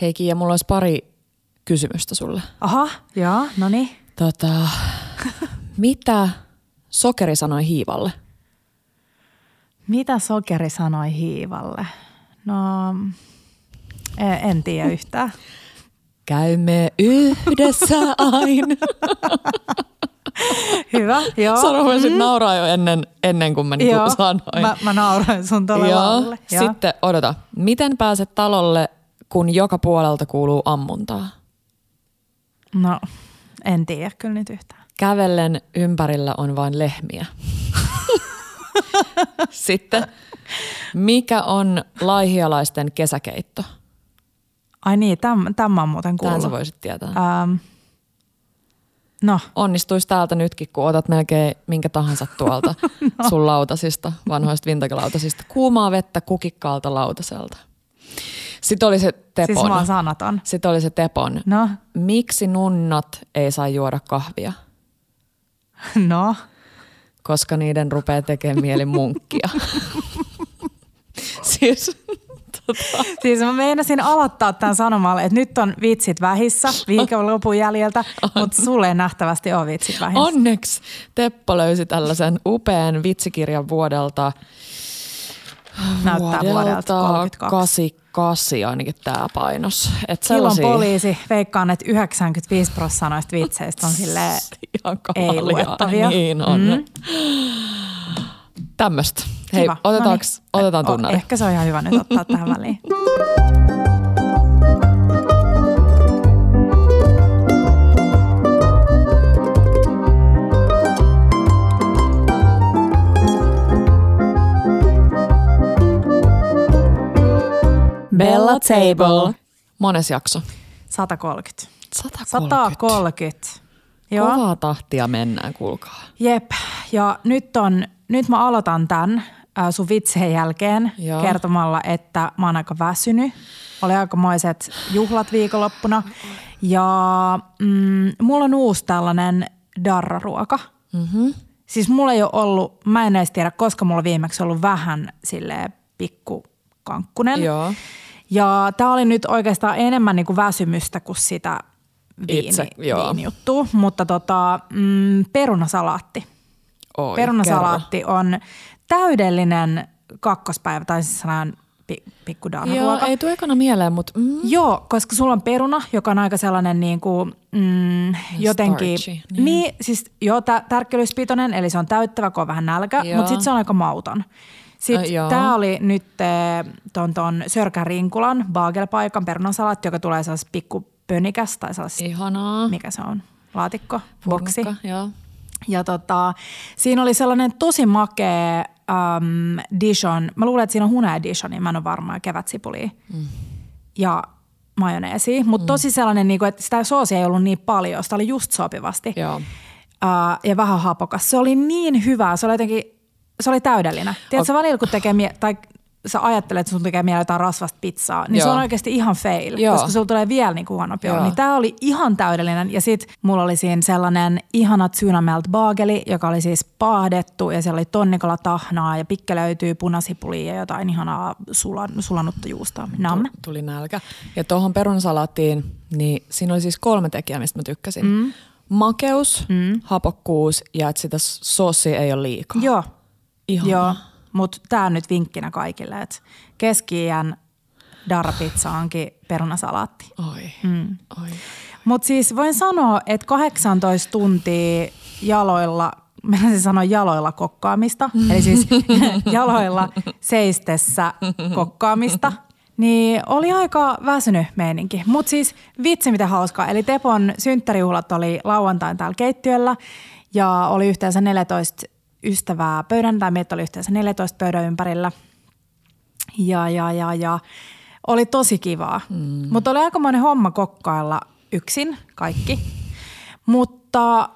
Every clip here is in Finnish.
Heiki, ja mulla olisi pari kysymystä sulle. Aha, joo, no niin. Tota, mitä sokeri sanoi hiivalle? Mitä sokeri sanoi hiivalle? No, en, en tiedä yhtään. Käymme yhdessä aina. Hyvä, joo. Sanoin mm. nauraa jo ennen, ennen kuin mä niinku sanoin. Mä, mä nauroin sun tuolle joo. Sitten odota. Miten pääset talolle, kun joka puolelta kuuluu ammuntaa? No, en tiedä kyllä nyt yhtään. Kävellen ympärillä on vain lehmiä. Sitten, mikä on laihialaisten kesäkeitto? Ai niin, tämä, on muuten kuullut. Tämän sä voisit tietää. Ähm, no. Onnistuisi täältä nytkin, kun otat melkein minkä tahansa tuolta no. sun lautasista, vanhoista vintagelautasista. Kuumaa vettä kukikkaalta lautaselta. Sitten oli se Tepon. Siis mä sanaton. Sitten oli se Tepon. No. Miksi nunnat ei saa juoda kahvia? No. Koska niiden rupeaa tekemään mieli munkkia. siis, tota. siis mä meinasin aloittaa tämän sanomalla, että nyt on vitsit vähissä viikonlopun jäljiltä, mutta sulle nähtävästi ole vitsit vähissä. Onneksi Teppo löysi tällaisen upean vitsikirjan vuodelta Näyttää vuodelta, vuodelta 32 kasi ainakin tämä painos. Et sellaisia... Kilon poliisi, veikkaan, että 95 prosenttia noista vitseistä on silleen ei luettavia. Niin on. Mm. Tämmöistä. Hei, otetaanko, niin. otetaan tunnari. Ehkä se on ihan hyvä nyt ottaa tähän väliin. Bella Table. Mones jakso? 130. 130. 130. Joo. Kovaa tahtia mennään, kuulkaa. Jep. Ja nyt, on, nyt mä aloitan tämän sun vitseen jälkeen Joo. kertomalla, että mä oon aika väsynyt. Oli aikamoiset juhlat viikonloppuna. Ja mm, mulla on uusi tällainen darraruoka. Mm-hmm. Siis mulla ei ole ollut, mä en edes tiedä, koska mulla viimeksi ollut vähän silleen pikku kankkunen. Joo. Ja tämä oli nyt oikeastaan enemmän niin kuin väsymystä kuin sitä viini, Itse, viinijuttua, mutta tota, mm, perunasalaatti. Oi, Perunasalaatti kerro. on täydellinen kakkospäivä, tai siis sellainen pikku Joo, ei tule ekana mieleen, mutta... Mm. Joo, koska sulla on peruna, joka on aika sellainen niin kuin, mm, jotenkin... Starchy, niin. niin, siis joo, tärkkelyspitoinen, eli se on täyttävä, kun on vähän nälkä, joo. mutta sitten se on aika mauton. Sitten äh, tämä oli nyt ton, ton Sörkän Rinkulan baagelpaikan perunasalaatti, joka tulee sellaisessa pikku pönikäs tai sellaisessa, Ihanaa. mikä se on, laatikko, boksi. joo. Ja tota, siinä oli sellainen tosi makea um, Dijon, mä luulen, että siinä on hunea Dijon, mä en ole varma, ja kevätsipulia. Mm. Ja majoneesi, mutta mm. tosi sellainen, niin kuin, että sitä soosia ei ollut niin paljon, sitä oli just sopivasti. Joo. Uh, ja vähän hapokas. Se oli niin hyvää, se oli jotenkin se oli täydellinen. Tiedätkö, okay. välillä kun tekee, mie- tai sä ajattelet, että sun tekee mieleen jotain rasvasta pizzaa, niin Joo. se on oikeasti ihan fail, Joo. koska sulla tulee vielä niin kuin huono Niin tää oli ihan täydellinen. Ja sit mulla oli siinä sellainen ihana tsunamelt baageli, joka oli siis paahdettu ja siellä oli tonnikolla tahnaa ja pikke löytyy punasipulia ja jotain ihanaa sulan, sulanutta juusta. Nam. Tuli nälkä. Ja tuohon perunasalaattiin, niin siinä oli siis kolme tekijää, mistä mä tykkäsin. Mm. Makeus, mm. hapokkuus ja että sitä soosia ei ole liikaa. Joo, Ihana. Joo, mutta tämä on nyt vinkkinä kaikille, että keski darapizza onkin perunasalaatti. Oi, mm. oi. Mutta siis voin sanoa, että 18 tuntia jaloilla, mä en sano jaloilla kokkaamista, eli siis jaloilla seistessä kokkaamista, niin oli aika väsynyt meininki. Mutta siis vitsi mitä hauskaa. Eli Tepon synttärijuhlat oli lauantain täällä keittiöllä ja oli yhteensä 14 ystävää pöydän, tai meitä oli yhteensä 14 pöydän ympärillä. Ja, ja, ja, ja oli tosi kivaa. Mm. Mutta oli aikamoinen homma kokkailla yksin kaikki. Mutta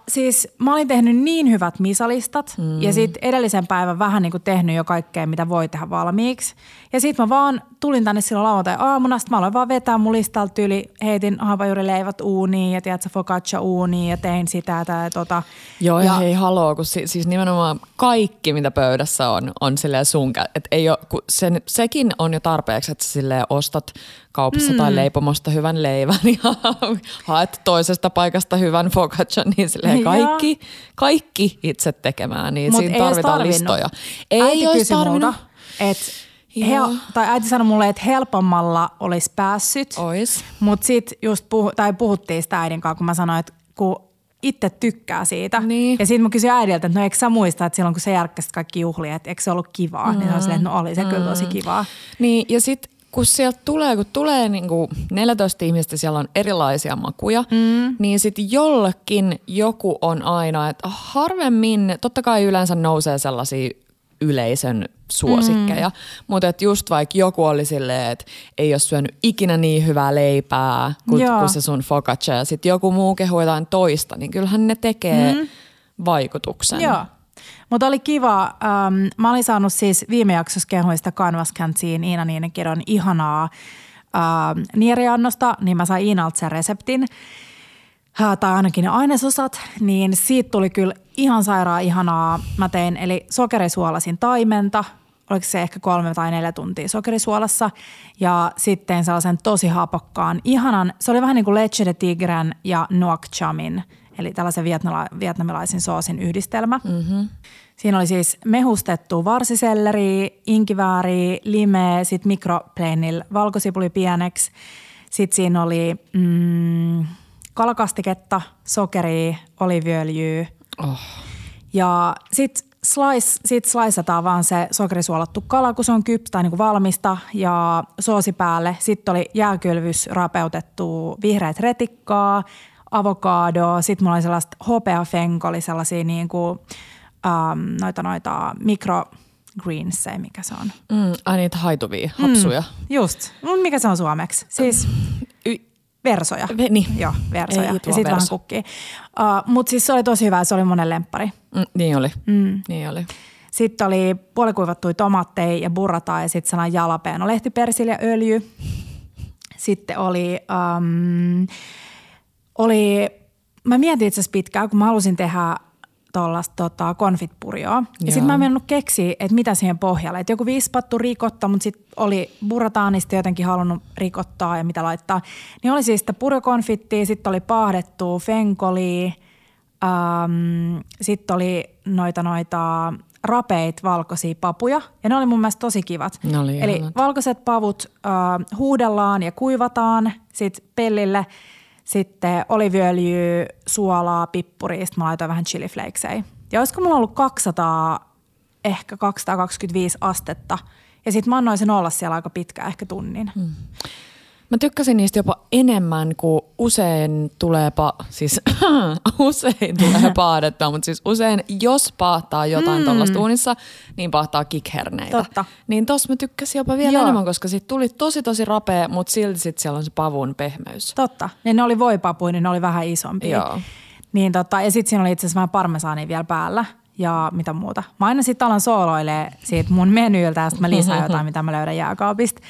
siis mä olin tehnyt niin hyvät misalistat mm. ja sitten edellisen päivän vähän niin kuin tehnyt jo kaikkea, mitä voi tehdä valmiiksi. Ja sitten mä vaan tulin tänne silloin lauantai aamuna, sitten mä aloin vaan vetää mun listalta tyyli, heitin haapajurileivät uuniin ja tiedätkö, focaccia uuniin ja tein sitä tai tota. Joo ja, hei haloo, kun si- siis nimenomaan kaikki mitä pöydässä on, on silleen sun, että ei ole, kun sen, sekin on jo tarpeeksi, että sä silleen ostat kaupassa mm. tai leipomosta hyvän leivän ja haet toisesta paikasta hyvän focaccian, niin silleen kaikki, kaikki itse tekemään, niin Mut siinä tarvitaan listoja. Ei Äiti olisi tarvinnut. että he, tai äiti sanoi mulle, että helpommalla olisi päässyt. Ois. Mutta sitten just puhu, tai puhuttiin sitä äidin kanssa, kun mä sanoin, että kun itse tykkää siitä. Niin. Ja sitten mä kysyin äidiltä, että no eikö sä muista, että silloin kun se järkkäsit kaikki juhlia, että eikö se ollut kivaa? Mm. Niin se että no oli se mm. kyllä tosi mm. kivaa. Niin ja sitten kun sieltä tulee, kun tulee niin kuin 14 ihmistä, siellä on erilaisia makuja, mm. niin sitten jollekin joku on aina, että harvemmin, totta kai yleensä nousee sellaisia yleisön suosikkeja. Mm. Mutta et just vaikka joku oli silleen, että ei ole syönyt ikinä niin hyvää leipää kuin, kuin se sun focaccia ja sitten joku muu kehuu jotain toista, niin kyllähän ne tekee mm. vaikutuksen. Joo. Mutta oli kiva. Ähm, mä olin saanut siis viime jaksossa kehuista Canvas Cantsiin Iina Niinenkirjon ihanaa ähm, nieriannosta, niin mä sain Iinalta sen reseptin tai ainakin ne ainesosat, niin siitä tuli kyllä ihan sairaan ihanaa. Mä tein, eli sokerisuolasin taimenta, oliko se ehkä kolme tai neljä tuntia sokerisuolassa ja sitten sellaisen tosi hapokkaan, ihanan, se oli vähän niin kuin leche de tigren ja nuoc chamin, eli tällaisen vietnala, vietnamilaisen soosin yhdistelmä. Mm-hmm. Siinä oli siis mehustettu varsiselleri, inkivääri, lime, sitten mikropleinil valkosipuli pieneksi. Sitten siinä oli mm, kalakastiketta, sokeria, oliviöljyä. Oh. Ja sitten slice, sit sliceataan vaan se sokerisuolattu kala, kun se on kypsä tai niin kuin valmista ja soosi päälle. Sitten oli jääkylvys rapeutettu vihreät retikkaa, avokado, sitten mulla oli sellaista hopeafenkoli, sellaisia niin kuin, um, noita, noita mikro greensejä, mikä se on. Mm, ai niitä haituvia hapsuja. Mm, just. Mikä se on suomeksi? Siis y- Versoja. Ve, niin. Joo, versoja. Ei, ja sitten vähän kukkii. Uh, Mutta siis se oli tosi hyvä, se oli monen lemppari. Mm, niin oli, mm. niin oli. Sitten oli puolikuivattuja tomatteja ja burrataa ja sitten sana jalapeno, lehtipersilja, öljy. Sitten oli, um, oli, mä mietin itse asiassa pitkään, kun mä halusin tehdä tuollaista tota, konfitpurjoa. Ja sitten mä en mennyt keksiä, että mitä siihen pohjalle. Että joku viispattu rikotta, mutta sitten oli burrataanista jotenkin halunnut rikottaa ja mitä laittaa. Niin oli siis sitä purjokonfittia, sitten oli paahdettu fenkoli, ähm, sitten oli noita noita rapeit valkoisia papuja ja ne oli mun mielestä tosi kivat. Eli ihanat. valkoiset pavut äh, huudellaan ja kuivataan sitten pellille – sitten oliviöljyä, suolaa, pippuria, sitten mä laitoin vähän chiliflakesei. Ja olisiko mulla ollut 200, ehkä 225 astetta. Ja sitten mä annoin sen olla siellä aika pitkään, ehkä tunnin. Hmm. Mä tykkäsin niistä jopa enemmän, kuin usein tulee, pa- siis usein tulee paadettua, mutta siis usein jos paahtaa jotain mm. tuollaista uunissa, niin paahtaa kikherneitä. Totta. Niin tossa mä tykkäsin jopa vielä Joo. enemmän, koska sit tuli tosi tosi rapea, mutta silti sit siellä on se pavun pehmeys. Totta. Niin ne oli voipapuja, niin ne oli vähän isompi. Joo. Niin tota, ja sitten siinä oli itse asiassa vähän parmesaania vielä päällä ja mitä muuta. Mä aina sitten alan sooloilee siitä mun menyyltä ja sitten mä lisään jotain, mitä mä löydän jääkaapista.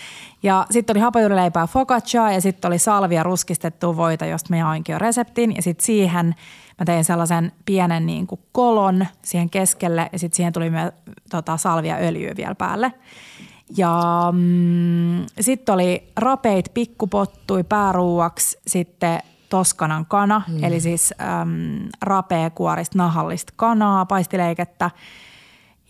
Ja sitten oli hapajuurileipää focaccia ja sitten oli salvia ruskistettua voita, josta mä jaoinkin jo reseptin. Ja sitten siihen mä tein sellaisen pienen niin kuin kolon siihen keskelle ja sitten siihen tuli myös tota, salvia öljyä vielä päälle. Ja mm, sitten oli rapeit pikkupottui pääruuaksi, sitten Toskanan kana, mm. eli siis äm, rapeakuorista nahallista kanaa, paistileikettä,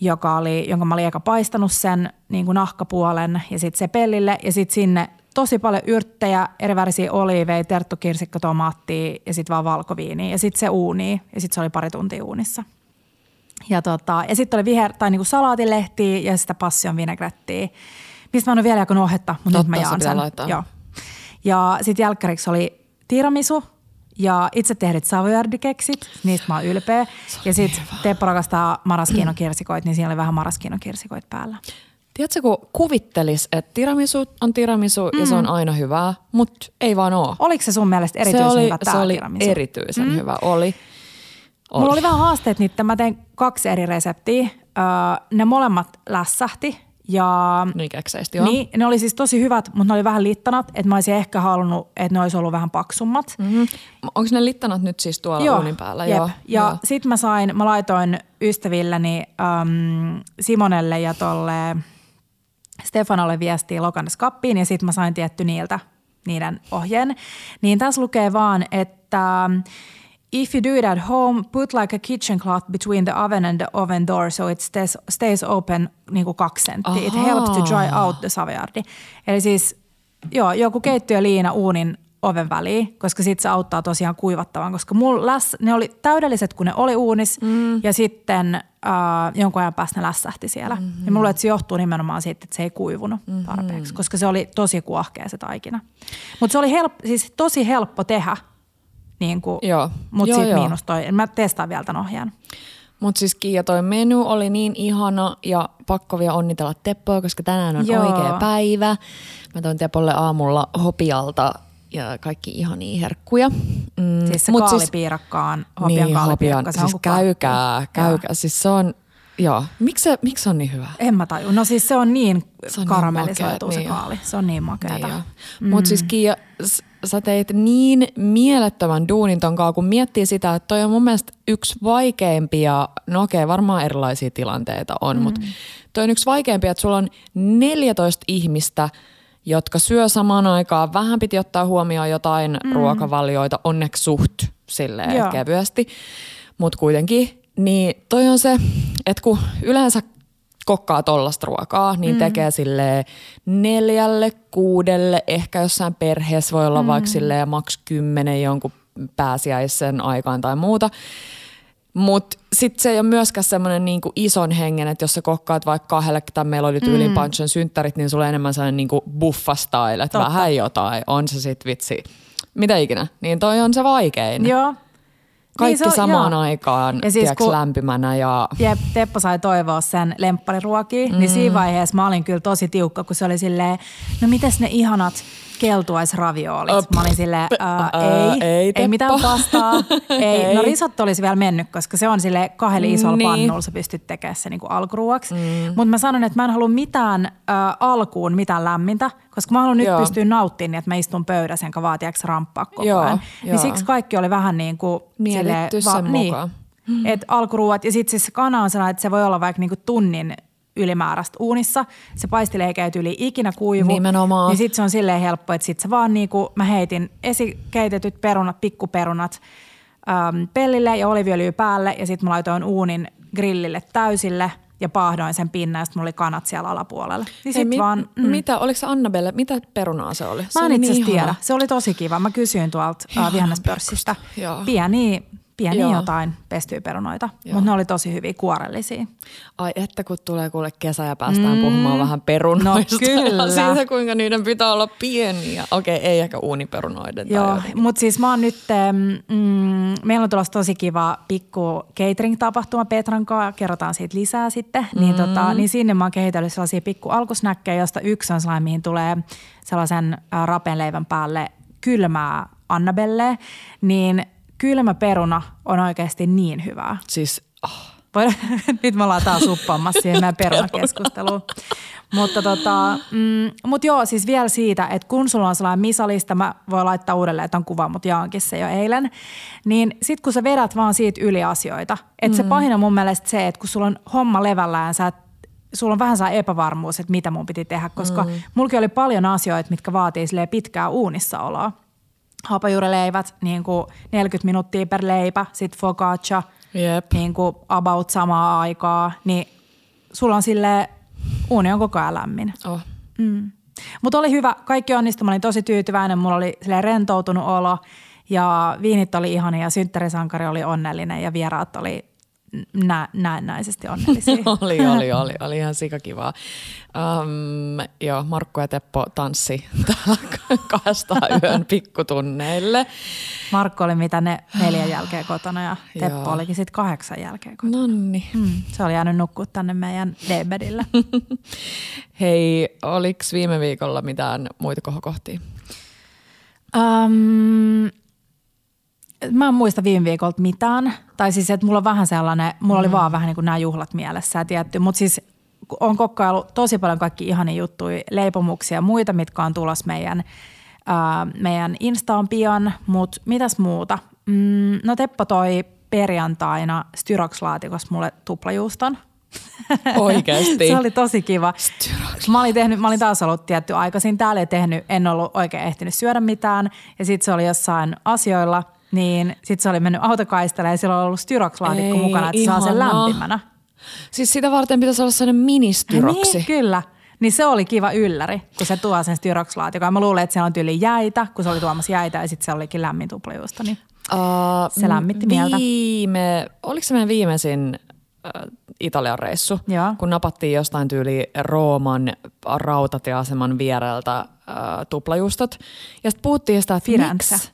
joka oli, jonka mä olin eka paistanut sen niin kuin nahkapuolen ja sitten se pellille ja sitten sinne tosi paljon yrttejä, eri värisiä oliiveja, terttokirsikka, tomaattia ja sitten vaan valkoviiniä ja sitten se uuni ja sitten se oli pari tuntia uunissa. Ja, tota, ja sitten oli viher, tai niinku salaatilehtiä ja sitä passion vinegrettiä, mistä mä en ole vielä jakanut ohetta, mutta Totta, nyt mä jaan sen. Laittaa. Joo. Ja sitten jälkkäriksi oli tiramisu ja itse tehdyt savoyardikeksit, niistä mä oon ylpeä. Ja sitten Teppo rakastaa maraskinokirsikoit, niin siinä oli vähän maraskinokirsikoit päällä. Tiedätkö, kun kuvittelis, että tiramisu on tiramisu mm. ja se on mm. aina hyvää, mutta ei vaan ole. Oliko se sun mielestä erityisen se oli, hyvä Se oli tiramisu? erityisen mm. hyvä, oli. oli. Mulla oli vähän haasteet niitä. Mä tein kaksi eri reseptiä. Öö, ne molemmat lässähti ja, niin kekseistä, joo. Niin, ne oli siis tosi hyvät, mutta ne oli vähän littanat, että mä olisin ehkä halunnut, että ne olisi ollut vähän paksummat. Mm-hmm. Onko ne littanat nyt siis tuolla joo, uunin päällä? Jep. Joo. Ja sitten mä sain, mä laitoin ystävilleni äm, Simonelle ja tolle Stefanolle viestiä Lokannes kappiin ja sitten mä sain tietty niiltä niiden ohjeen. Niin tässä lukee vaan, että If you do it at home, put like a kitchen cloth between the oven and the oven door so it stays, stays open niin kuin kaksi senttiä. It helps to dry out the saviardi. Eli siis joo, joku keittiöliina uunin oven väliin, koska sitten se auttaa tosiaan kuivattavan, koska mulla läs, ne oli täydelliset, kun ne oli uunis mm. ja sitten äh, jonkun ajan päästä ne lässähti siellä. Mm-hmm. Ja mulla että se johtuu nimenomaan siitä, että se ei kuivunut mm-hmm. tarpeeksi, koska se oli tosi kuohkea se taikina. Mutta se oli help, siis tosi helppo tehdä, niin mutta sitten miinus toi. Mä testaan vielä tämän ohjaan. Mutta siis Kiia, toi menu oli niin ihana ja pakko vielä onnitella Teppoa, koska tänään on Joo. oikea päivä. Mä toin Tepolle aamulla hopialta ja kaikki ihania herkkuja. Mm, siis se kaalipiirakka on hopian niin, kaalipiirakka. Se siis on käykää, käykää. Siis se on, joo. Miksi se, miksi se on niin hyvä? En mä taju. No siis se on niin se on niin se kaali. Se on niin makeata. Niin mm. Mutta siis Kiia, sä teit niin mielettömän duunin ton kun miettii sitä, että toi on mun mielestä yksi vaikeimpia, no okei, varmaan erilaisia tilanteita on, mm. mutta toi on yksi vaikeimpia, että sulla on 14 ihmistä – jotka syö samaan aikaan. Vähän piti ottaa huomioon jotain mm. ruokavalioita, onneksi suht silleen kevyesti, mutta kuitenkin. Niin toi on se, että kun yleensä kokkaa tollasta ruokaa, niin mm. tekee sille neljälle, kuudelle, ehkä jossain perheessä voi olla mm. vaikka silleen maks kymmenen jonkun pääsiäisen aikaan tai muuta. Mutta sitten se ei ole myöskään semmoinen niinku ison hengen, että jos sä kokkaat vaikka kahdelle, tai meillä oli tyylin mm. Panchon synttärit, niin sulla on enemmän sellainen niinku buffa-style, että vähän jotain, on se sitten vitsi, mitä ikinä. Niin toi on se vaikein. Joo. Kaikki niin se on, samaan joo. aikaan, ja siis tiiäks, kun, lämpimänä. Ja... Jep, Teppo sai toivoa sen lemppariruokia, mm. niin siinä vaiheessa mä olin kyllä tosi tiukka, kun se oli silleen, no mites ne ihanat keltuaisraviolit. Op. Mä olin silleen, uh, ei, ei, ei mitään pastaa. ei. ei. No risotto olisi vielä mennyt, koska se on sille kahdella isolla niin. pannulla, sä pystyt tekemään se niinku alkuruoksi. Mm. Mutta mä sanon, että mä en halua mitään uh, alkuun mitään lämmintä, koska mä haluan nyt Joo. pystyä nauttimaan, niin että mä istun pöydässä enkä tiedätkö ramppaa koko Joo, ajan. Niin siksi kaikki oli vähän niin kuin... Mietitty sen va- niin, että alkuruuat ja sitten siis se kana on sellainen, että se voi olla vaikka niinku tunnin ylimääräistä uunissa. Se paistileike ei yli ikinä kuivu. Nimenomaan. Niin sitten se on silleen helppo, että sitten se vaan niinku, mä heitin esikeitetyt perunat, pikkuperunat äm, pellille ja oliviöljyä päälle ja sitten mä laitoin uunin grillille täysille ja paahdoin sen pinnan ja sitten mulla oli kanat siellä alapuolella. Niin sit Ei, vaan, mm. Mitä, oliko se Annabelle, mitä perunaa se oli? Mä en itse niin tiedä. Se oli tosi kiva. Mä kysyin tuolta äh, vihannespörssistä. Pieniä pieniä Joo. jotain pestyä perunoita, mutta ne oli tosi hyviä kuorellisia. Ai että kun tulee kuule kesä ja päästään mm. puhumaan vähän perunoista. No kyllä. Ja siitä kuinka niiden pitää olla pieniä. Okei, ei ehkä uuniperunoiden. Joo, mutta siis mä oon nyt, mm, meillä on tulossa tosi kiva pikku catering-tapahtuma Petran kanssa, kerrotaan siitä lisää sitten. Niin mm. Niin, tota, niin sinne mä oon kehitellyt sellaisia pikku alkusnäkkejä, josta yksi on sellainen, mihin tulee sellaisen rapenleivän päälle kylmää Annabelle, niin kylmä peruna on oikeasti niin hyvää. Siis, oh. Nyt me ollaan taas uppaamassa siihen meidän perunakeskusteluun. mutta tota, mm, mut joo, siis vielä siitä, että kun sulla on sellainen misalista, mä voin laittaa uudelleen tämän kuvan, mutta jaankin se jo eilen, niin sit kun sä vedät vaan siitä yli asioita, että mm. se pahina mun mielestä se, että kun sulla on homma levällään, sä sulla on vähän saa epävarmuus, että mitä mun piti tehdä, koska mm. mulla oli paljon asioita, mitkä vaatii pitkää uunissa oloa hapajuureleivät, niin kuin 40 minuuttia per leipä, sitten focaccia, Jep. niin kuin about samaa aikaa, niin sulla on sille uuni on koko ajan lämmin. Oh. Mm. Mutta oli hyvä, kaikki onnistui, mä olin tosi tyytyväinen, mulla oli rentoutunut olo ja viinit oli ihania ja synttärisankari oli onnellinen ja vieraat oli nä- näennäisesti onnellisia. oli, oli, oli. Oli ihan sikakivaa. Um, joo, Markku ja Teppo tanssi kahdesta yön pikkutunneille. Markku oli mitä ne neljän jälkeen kotona ja Teppo joo. olikin sitten kahdeksan jälkeen kotona. Nonni. Mm, se oli jäänyt nukkua tänne meidän debedille. Hei, oliko viime viikolla mitään muita kohokohtia? Um, mä en muista viime viikolta mitään. Tai siis, että mulla on vähän sellainen, mulla mm. oli vaan vähän niin kuin nämä juhlat mielessä tietty. Mutta siis on kokkaillut tosi paljon kaikki ihania juttuja, leipomuksia ja muita, mitkä on tulossa meidän, ää, meidän Instaan pian. Mutta mitäs muuta? Mm, no Teppo toi perjantaina Styrox-laatikossa mulle tuplajuuston. Oikeesti. se oli tosi kiva. Mä olin, tehnyt, mä olin taas ollut tietty aikaisin täällä ja tehnyt, en ollut oikein ehtinyt syödä mitään. Ja sitten se oli jossain asioilla, niin sitten se oli mennyt autokaistalle ja sillä oli ollut styrox-laatikko Ei, mukana, että saa sen ihanaa. lämpimänä. Siis sitä varten pitäisi olla sellainen ministyroksi. Niin, kyllä. Niin se oli kiva ylläri, kun se tuo sen styrox-laatikon. Ja mä luulen, että siellä on tyyli jäitä, kun se oli tuomassa jäitä ja sitten se olikin lämmin tuplajuusto. Niin. Uh, Se lämmitti mieltä. Viime, oliko se meidän viimeisin uh, Italian reissu, Joo. kun napattiin jostain tyyli Rooman rautatieaseman viereltä uh, tuplajustot. Ja sitten puhuttiin sitä, että Firenze. miksi,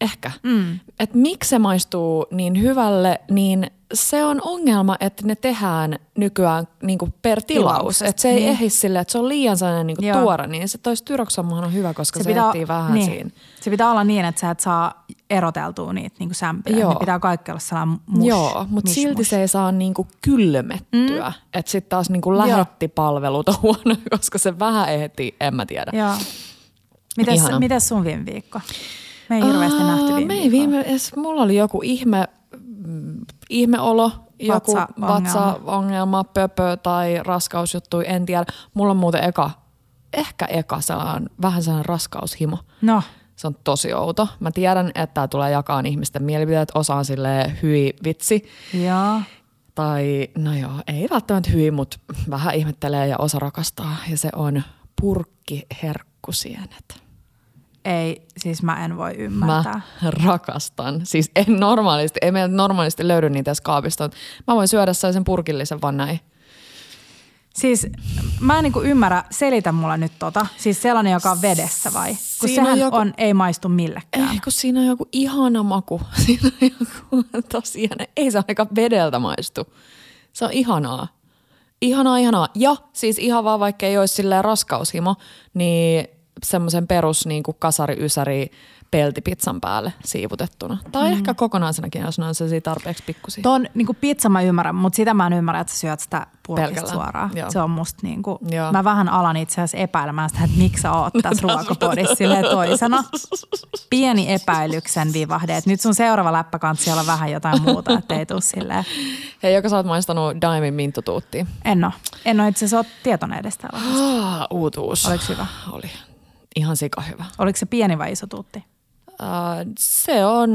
ehkä, mm. että miksi se maistuu niin hyvälle, niin se on ongelma, että ne tehdään nykyään niin kuin per tilaus. Että se ei niin. niin. ehdi silleen, että se on liian sellainen niin kuin Joo. tuore, niin se toi styroksammahan on hyvä, koska se, se jättii vähän niin, siinä. Se pitää olla niin, että sä et saa eroteltua niitä niin sämpylöitä. Joo. Ne pitää kaikki olla sellainen mush, Joo, mutta silti mush. se ei saa niinku kylmettyä. Mm. Että sitten taas niinku lähettipalvelut on huono, koska se vähän ehtii, en mä tiedä. Joo. Mites, Ihana. mites sun viime viikko? Me ei hirveästi Aa, nähty viime me ei viime, edes, mulla oli joku ihme, ihmeolo, joku Vatsaongelma. pöpö tai raskausjuttu, en tiedä. Mulla on muuten eka, ehkä eka sellainen, vähän sellainen raskaushimo. No, Se on tosi outo. Mä tiedän, että tämä tulee jakaan ihmisten mielipiteet. Osa on silleen hyi vitsi. joo. Tai no joo, ei välttämättä hyvin, mutta vähän ihmettelee ja osa rakastaa. Ja se on purkkiherkkusienet. Ei, siis mä en voi ymmärtää. Mä rakastan. Siis en normaalisti, ei meillä normaalisti löydy niitä edes kaapista. mutta Mä voin syödä sen purkillisen vaan näin. Siis mä en niinku ymmärrä, selitä mulle nyt tota. Siis sellainen, joka on vedessä vai? Kun Siinä on sehän joku- on, ei maistu millekään. Ei, kun siinä on joku ihana maku. Siinä on joku tosiaan, ei se aika vedeltä maistu. Se on ihanaa. Ihanaa, ihanaa. Ja siis ihan vaan vaikka ei olisi silleen raskaushimo, niin semmoisen perus niin kuin kasari, ysäri, peltipizzan päälle siivutettuna. Tai mm. ehkä kokonaisenakin, jos ne on sellaisia tarpeeksi pikkusia. Ton niinku pizza mä ymmärrän, mutta sitä mä en ymmärrä, että sä syöt sitä Pelkällä. suoraan. Joo. Se on musta niinku, Joo. mä vähän alan itse asiassa epäilemään sitä, että miksi sä oot tässä ruokapodissa toisena. Pieni epäilyksen vivahde, että nyt sun seuraava läppä kansi olla vähän jotain muuta, että ei tuu silleen. Hei, joka sä oot maistanut Daimin mintutuuttia. En oo. En oo itse asiassa tietoinen edes. Ah, uutuus. Oliko hyvä? Oli. Ihan sika hyvä. Oliko se pieni vai iso tuutti? Uh, se on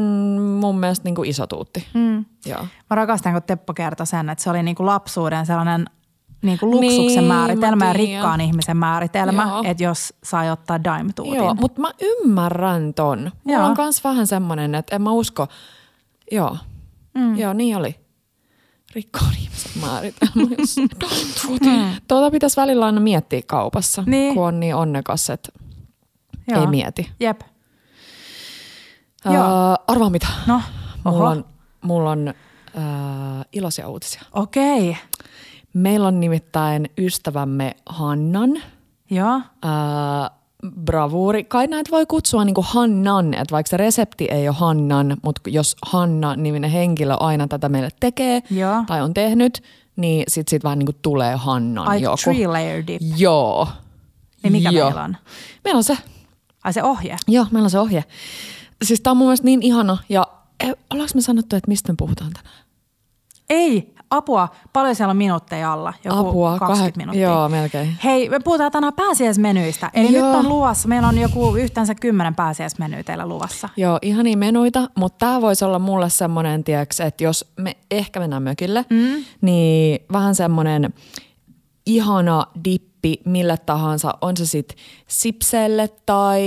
mun mielestä niin kuin iso tuutti. Mm. Joo. Mä rakastan, kun Teppo kertoi sen, että se oli niinku lapsuuden sellainen niinku luksuksen Niin, määritelmä mä ja rikkaan ihmisen määritelmä, Joo. että jos sai ottaa dime-tuutin. Joo, mutta mä ymmärrän ton. Mulla Joo. on kans vähän semmonen, että en mä usko. Joo, mm. joo niin oli. Rikkaan ihmisen määritelmä. jos- mm. Tuota pitäisi välillä aina miettiä kaupassa, Niin. kun on niin onnekas, että Joo. ei mieti. Jep. Uh, Joo. arvaa mitä? No, Mulla on, mulla on uh, iloisia uutisia. Okei. Meillä on nimittäin ystävämme Hannan Joo. ää, bravuuri. Kai näitä voi kutsua niinku Hannan, että vaikka se resepti ei ole Hannan, mutta jos Hanna-niminen henkilö aina tätä meille tekee Joo. tai on tehnyt, niin sit siitä vähän niinku tulee Hannan Ai joku. three layer dip. Joo. Niin mikä Joo. meillä on? Meillä on se. Ai se ohje. Joo, meillä on se ohje. Siis tää on mun mielestä niin ihana ja eh, ollaanko me sanottu, että mistä me puhutaan tänään? Ei, apua. Paljon siellä on minuutteja alla. Joku Apua, 20 kah- minuuttia. joo, melkein. Hei, me puhutaan tänään pääsiäismenyistä. Eli Joo. nyt on luvassa, meillä on joku yhteensä kymmenen pääsiäismenyä teillä luvassa. Joo, ihania menuita, mutta tämä voisi olla mulle semmoinen, tiiäks, että jos me ehkä mennään mökille, mm. niin vähän semmoinen ihana dippi mille tahansa, on se sitten sipselle tai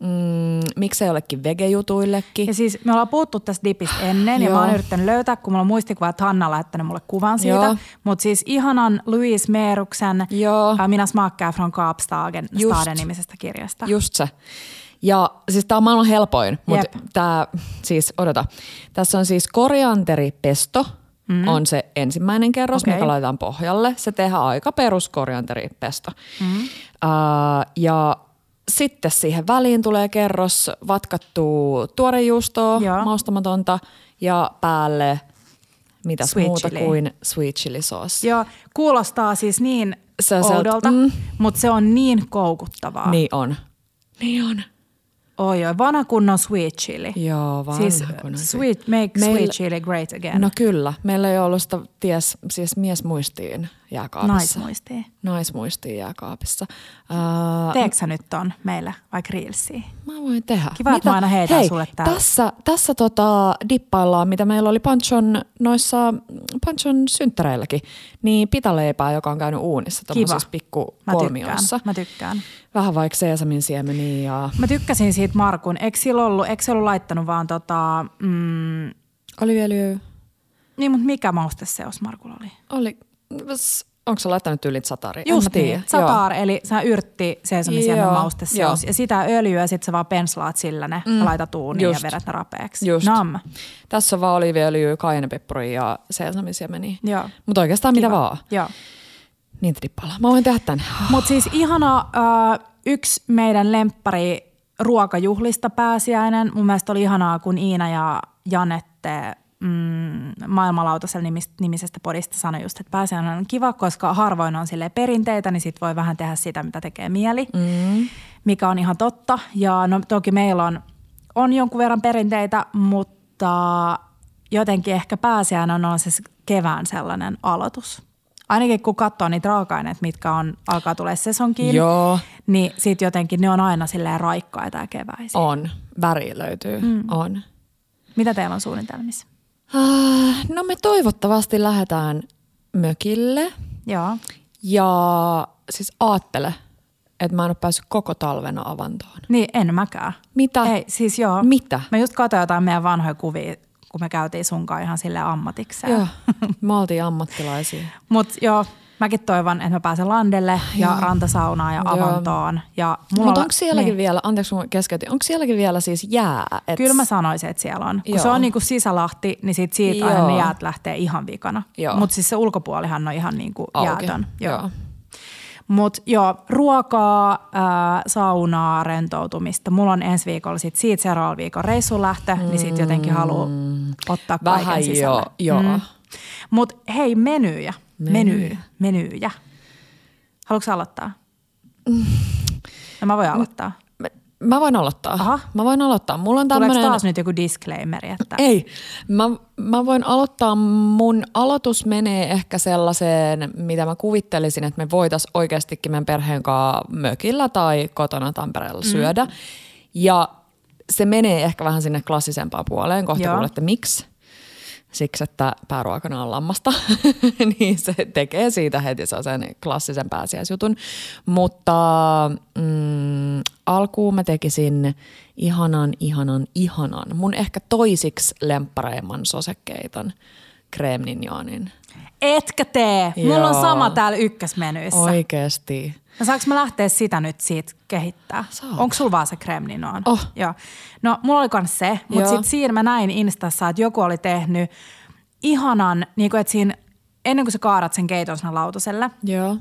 mm, miksei jollekin vegejutuillekin. Ja siis me ollaan puhuttu tästä dipistä ennen ja mä oon yrittänyt löytää, kun mulla on muistikuva, että Hanna on lähettänyt mulle kuvan siitä. Mutta siis ihanan Louis Meeruksen Joo. äh, Minä smakkaa från Kapstaden Just. Staden nimisestä kirjasta. Just se. Ja siis tämä on maailman helpoin, mutta tämä siis, odota. Tässä on siis korianteripesto, mm. on se ensimmäinen kerros, Okei. mikä laitetaan pohjalle. Se tehdään aika perus korianteripesto. Mm. Uh, ja sitten siihen väliin tulee kerros vatkattua tuorejuustoa, Joo. maustamatonta ja päälle mitäs Sweet muuta chili. kuin sweet chili sauce. Joo, kuulostaa siis niin Se oudolta, mm. mutta se on niin koukuttavaa. Niin on. Niin on. Oi, oi, vanha kunnon sweet chili. Joo, vanha Siis kunnon sweet, make Meillä- sweet chili great again. No kyllä, meillä ei ollut sitä ties, siis miesmuistiin jääkaapissa. Naismuistia. Naismuistiin jääkaapissa. Uh, Teekö sä nyt ton meille vai grillsiä? Mä voin tehdä. Kiva, että mä aina heitän Hei, sulle täällä. Tässä, tässä tota dippaillaan, mitä meillä oli Panchon noissa Panchon synttäreilläkin, niin pitaleipää, joka on käynyt uunissa tuommoisissa pikku Mä tykkään. kolmioissa. Mä tykkään. Vähän vaikka seesamin siemeniä ja Mä tykkäsin siitä Markun. Eikö sillä ollut, eikö ollut laittanut vaan tota, mm, oliviöljyä. niin mutta mikä mausteseos Markulla oli? Oli, onko se laittanut ylit satari? en Just mä tiedä. niin, satar, eli sä yrtti seesomisiemen Joo, mausteseos. Ja sitä öljyä sit sä vaan penslaat sillä ne mm, ja laitat uuniin just. ja vedät ne rapeaksi. Just. Nam. Tässä on vaan oliviöljyä, kajanepeppuria ja. Joo. Mutta oikeastaan mitä vaan. Joo. Niitä dippaillaan. Mä voin tehdä tän. Mutta siis ihana äh, yksi meidän lemppari ruokajuhlista pääsiäinen. Mun mielestä oli ihanaa, kun Iina ja Janette mm, maailmanlautasella nimis- nimisestä podista sanoi just, että pääsiäinen on kiva, koska harvoin on sille perinteitä, niin sit voi vähän tehdä sitä, mitä tekee mieli, mm. mikä on ihan totta. Ja no toki meillä on, on jonkun verran perinteitä, mutta jotenkin ehkä pääsiäinen on se kevään sellainen aloitus. Ainakin kun katsoo niitä raaka-aineita, mitkä on, alkaa tulee sesonkiin, Joo. niin sitten jotenkin ne on aina silleen raikkaita ja keväisiä. On. Väri löytyy. Mm. On. Mitä teillä on suunnitelmissa? Ah, No me toivottavasti lähdetään mökille Joo. ja siis aattele, että mä en ole päässyt koko talvena avantoon. Niin, en mäkään. Mitä? Ei, siis joo. Mitä? Mä just katsoin jotain meidän vanhoja kuvia, kun me käytiin sunkaan ihan sille ammatikseen. Joo, me oltiin ammattilaisia. Mutta joo, mäkin toivon, että mä pääsen landelle ja Joo. rantasaunaan ja Joo. avantoon. Ja mulla Mutta on- onko sielläkin niin. vielä, anteeksi kun keskeytin, onko sielläkin vielä siis jää? Et, Kyllä mä sanoisin, että siellä on. Kun Joo. se on niinku sisälahti, niin sit siitä aina Joo. ne jäät lähtee ihan vikana. Joo. Mutta siis se ulkopuolihan on ihan niinku Auki. jäätön. Joo. Mutta joo, ruokaa, ää, saunaa, rentoutumista. Mulla on ensi viikolla sit siitä seuraavalla viikon reissun lähtö, mm. niin sit jotenkin haluaa ottaa kaiken Vähän sisälle. jo, joo. Mutta hei, menyjä. Meny. Menyjä. Haluatko aloittaa? No mä voin aloittaa. Mä, mä voin aloittaa. Aha. Mä voin aloittaa. Mulla on Tuleeko tämmönen... taas nyt joku disclaimeri? Että... Ei. Mä, mä voin aloittaa. Mun aloitus menee ehkä sellaiseen, mitä mä kuvittelisin, että me voitaisiin oikeastikin meidän perheen kanssa mökillä tai kotona Tampereella syödä. Ja se menee ehkä vähän sinne klassisempaan puoleen. Kohta Joo. kuulette miksi. Siksi, että pääruokana on lammasta, niin se tekee siitä heti sen klassisen pääsiäisjutun. Mutta mm, alkuun mä tekisin ihanan, ihanan, ihanan. Mun ehkä toisiksi lemppareimman sosekeiton Creme Nignonin. Etkä tee. Mulla on Joo. sama täällä ykkösmenyissä. Oikeesti. No saanko mä lähteä sitä nyt siitä kehittää? Saat. Onko sulla vaan se kremlinoon? Oh. Joo. No mulla oli kans se, mutta sitten siinä mä näin Instassa, että joku oli tehnyt ihanan, niin kuin, että siinä ennen kuin sä kaadat sen keiton sinne lautaselle, Joo.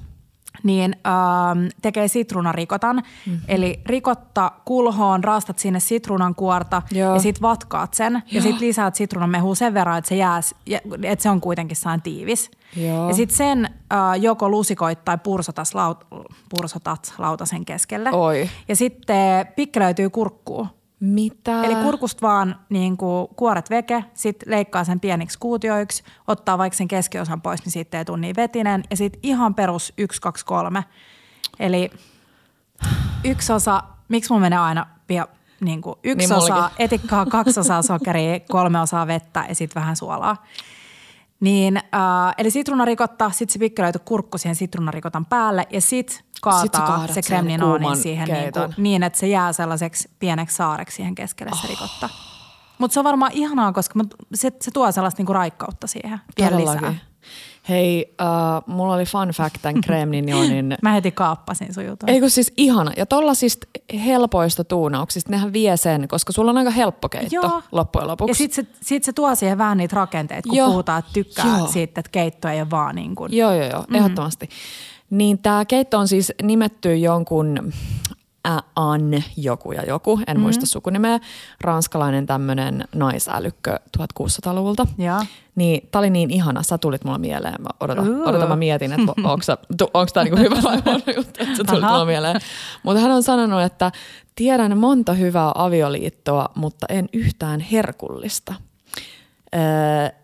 niin ähm, tekee sitruunarikotan. Mm-hmm. Eli rikotta kulhoon, raastat sinne sitruunan kuorta Joo. ja sit vatkaat sen. Ja Joo. sit lisäät sitruunan mehua sen verran, että se, jää, että se on kuitenkin saan tiivis. Joo. Ja sit sen äh, joko lusikoit tai pursotas laut, pursotat lautasen keskelle. Oi. Ja sitten pikkelöityy kurkkuu. Mitä? Eli kurkusta vaan niin kuin kuoret veke, sitten leikkaa sen pieniksi kuutioiksi, ottaa vaikka sen keskiosan pois, niin siitä ei tule niin vetinen. Ja sitten ihan perus 1, 2, 3. Eli yksi osa, miksi mun menee aina niin kuin yksi Niin niin osa mullakin. etikkaa, kaksi osaa sokeria, kolme osaa vettä ja sitten vähän suolaa. Niin, äh, eli sitruunarikotta, sitten se pikkelöity kurkku siihen sitruunarikotan päälle ja sitten Sit kaataa kaadat se kremlinoonin siihen niin, kuin, niin, että se jää sellaiseksi pieneksi saareksi siihen keskelle se rikotta. Mutta se on varmaan ihanaa, koska se, se tuo sellaista niinku raikkautta siihen vielä lisää. Hei, uh, mulla oli fun fact tämän Creme Nignonin Mä heti kaappasin sun jutun. Ei kun siis ihana. Ja tollasista helpoista tuunauksista nehän vie sen, koska sulla on aika helppo keitto Joo. loppujen lopuksi. Ja sitten se, sit se tuo siihen vähän niitä rakenteita, kun Joo. puhutaan, että tykkää Joo. siitä, että keitto ei ole vaan niin kuin. Joo, joo, joo, ehdottomasti. Niin tämä keitto on siis nimetty jonkun An joku ja joku, en mm. muista sukunimeä, ranskalainen tämmöinen naisälykkö 1600-luvulta. Joo. Niin tää oli niin ihana, sä tulit mulla mieleen. Mä odotan, uh. odotan mä mietin, että onko tämä niinku hyvä vai huono juttu, että sä tulit mulla mieleen. Mutta hän on sanonut, että tiedän monta hyvää avioliittoa, mutta en yhtään herkullista. Öö,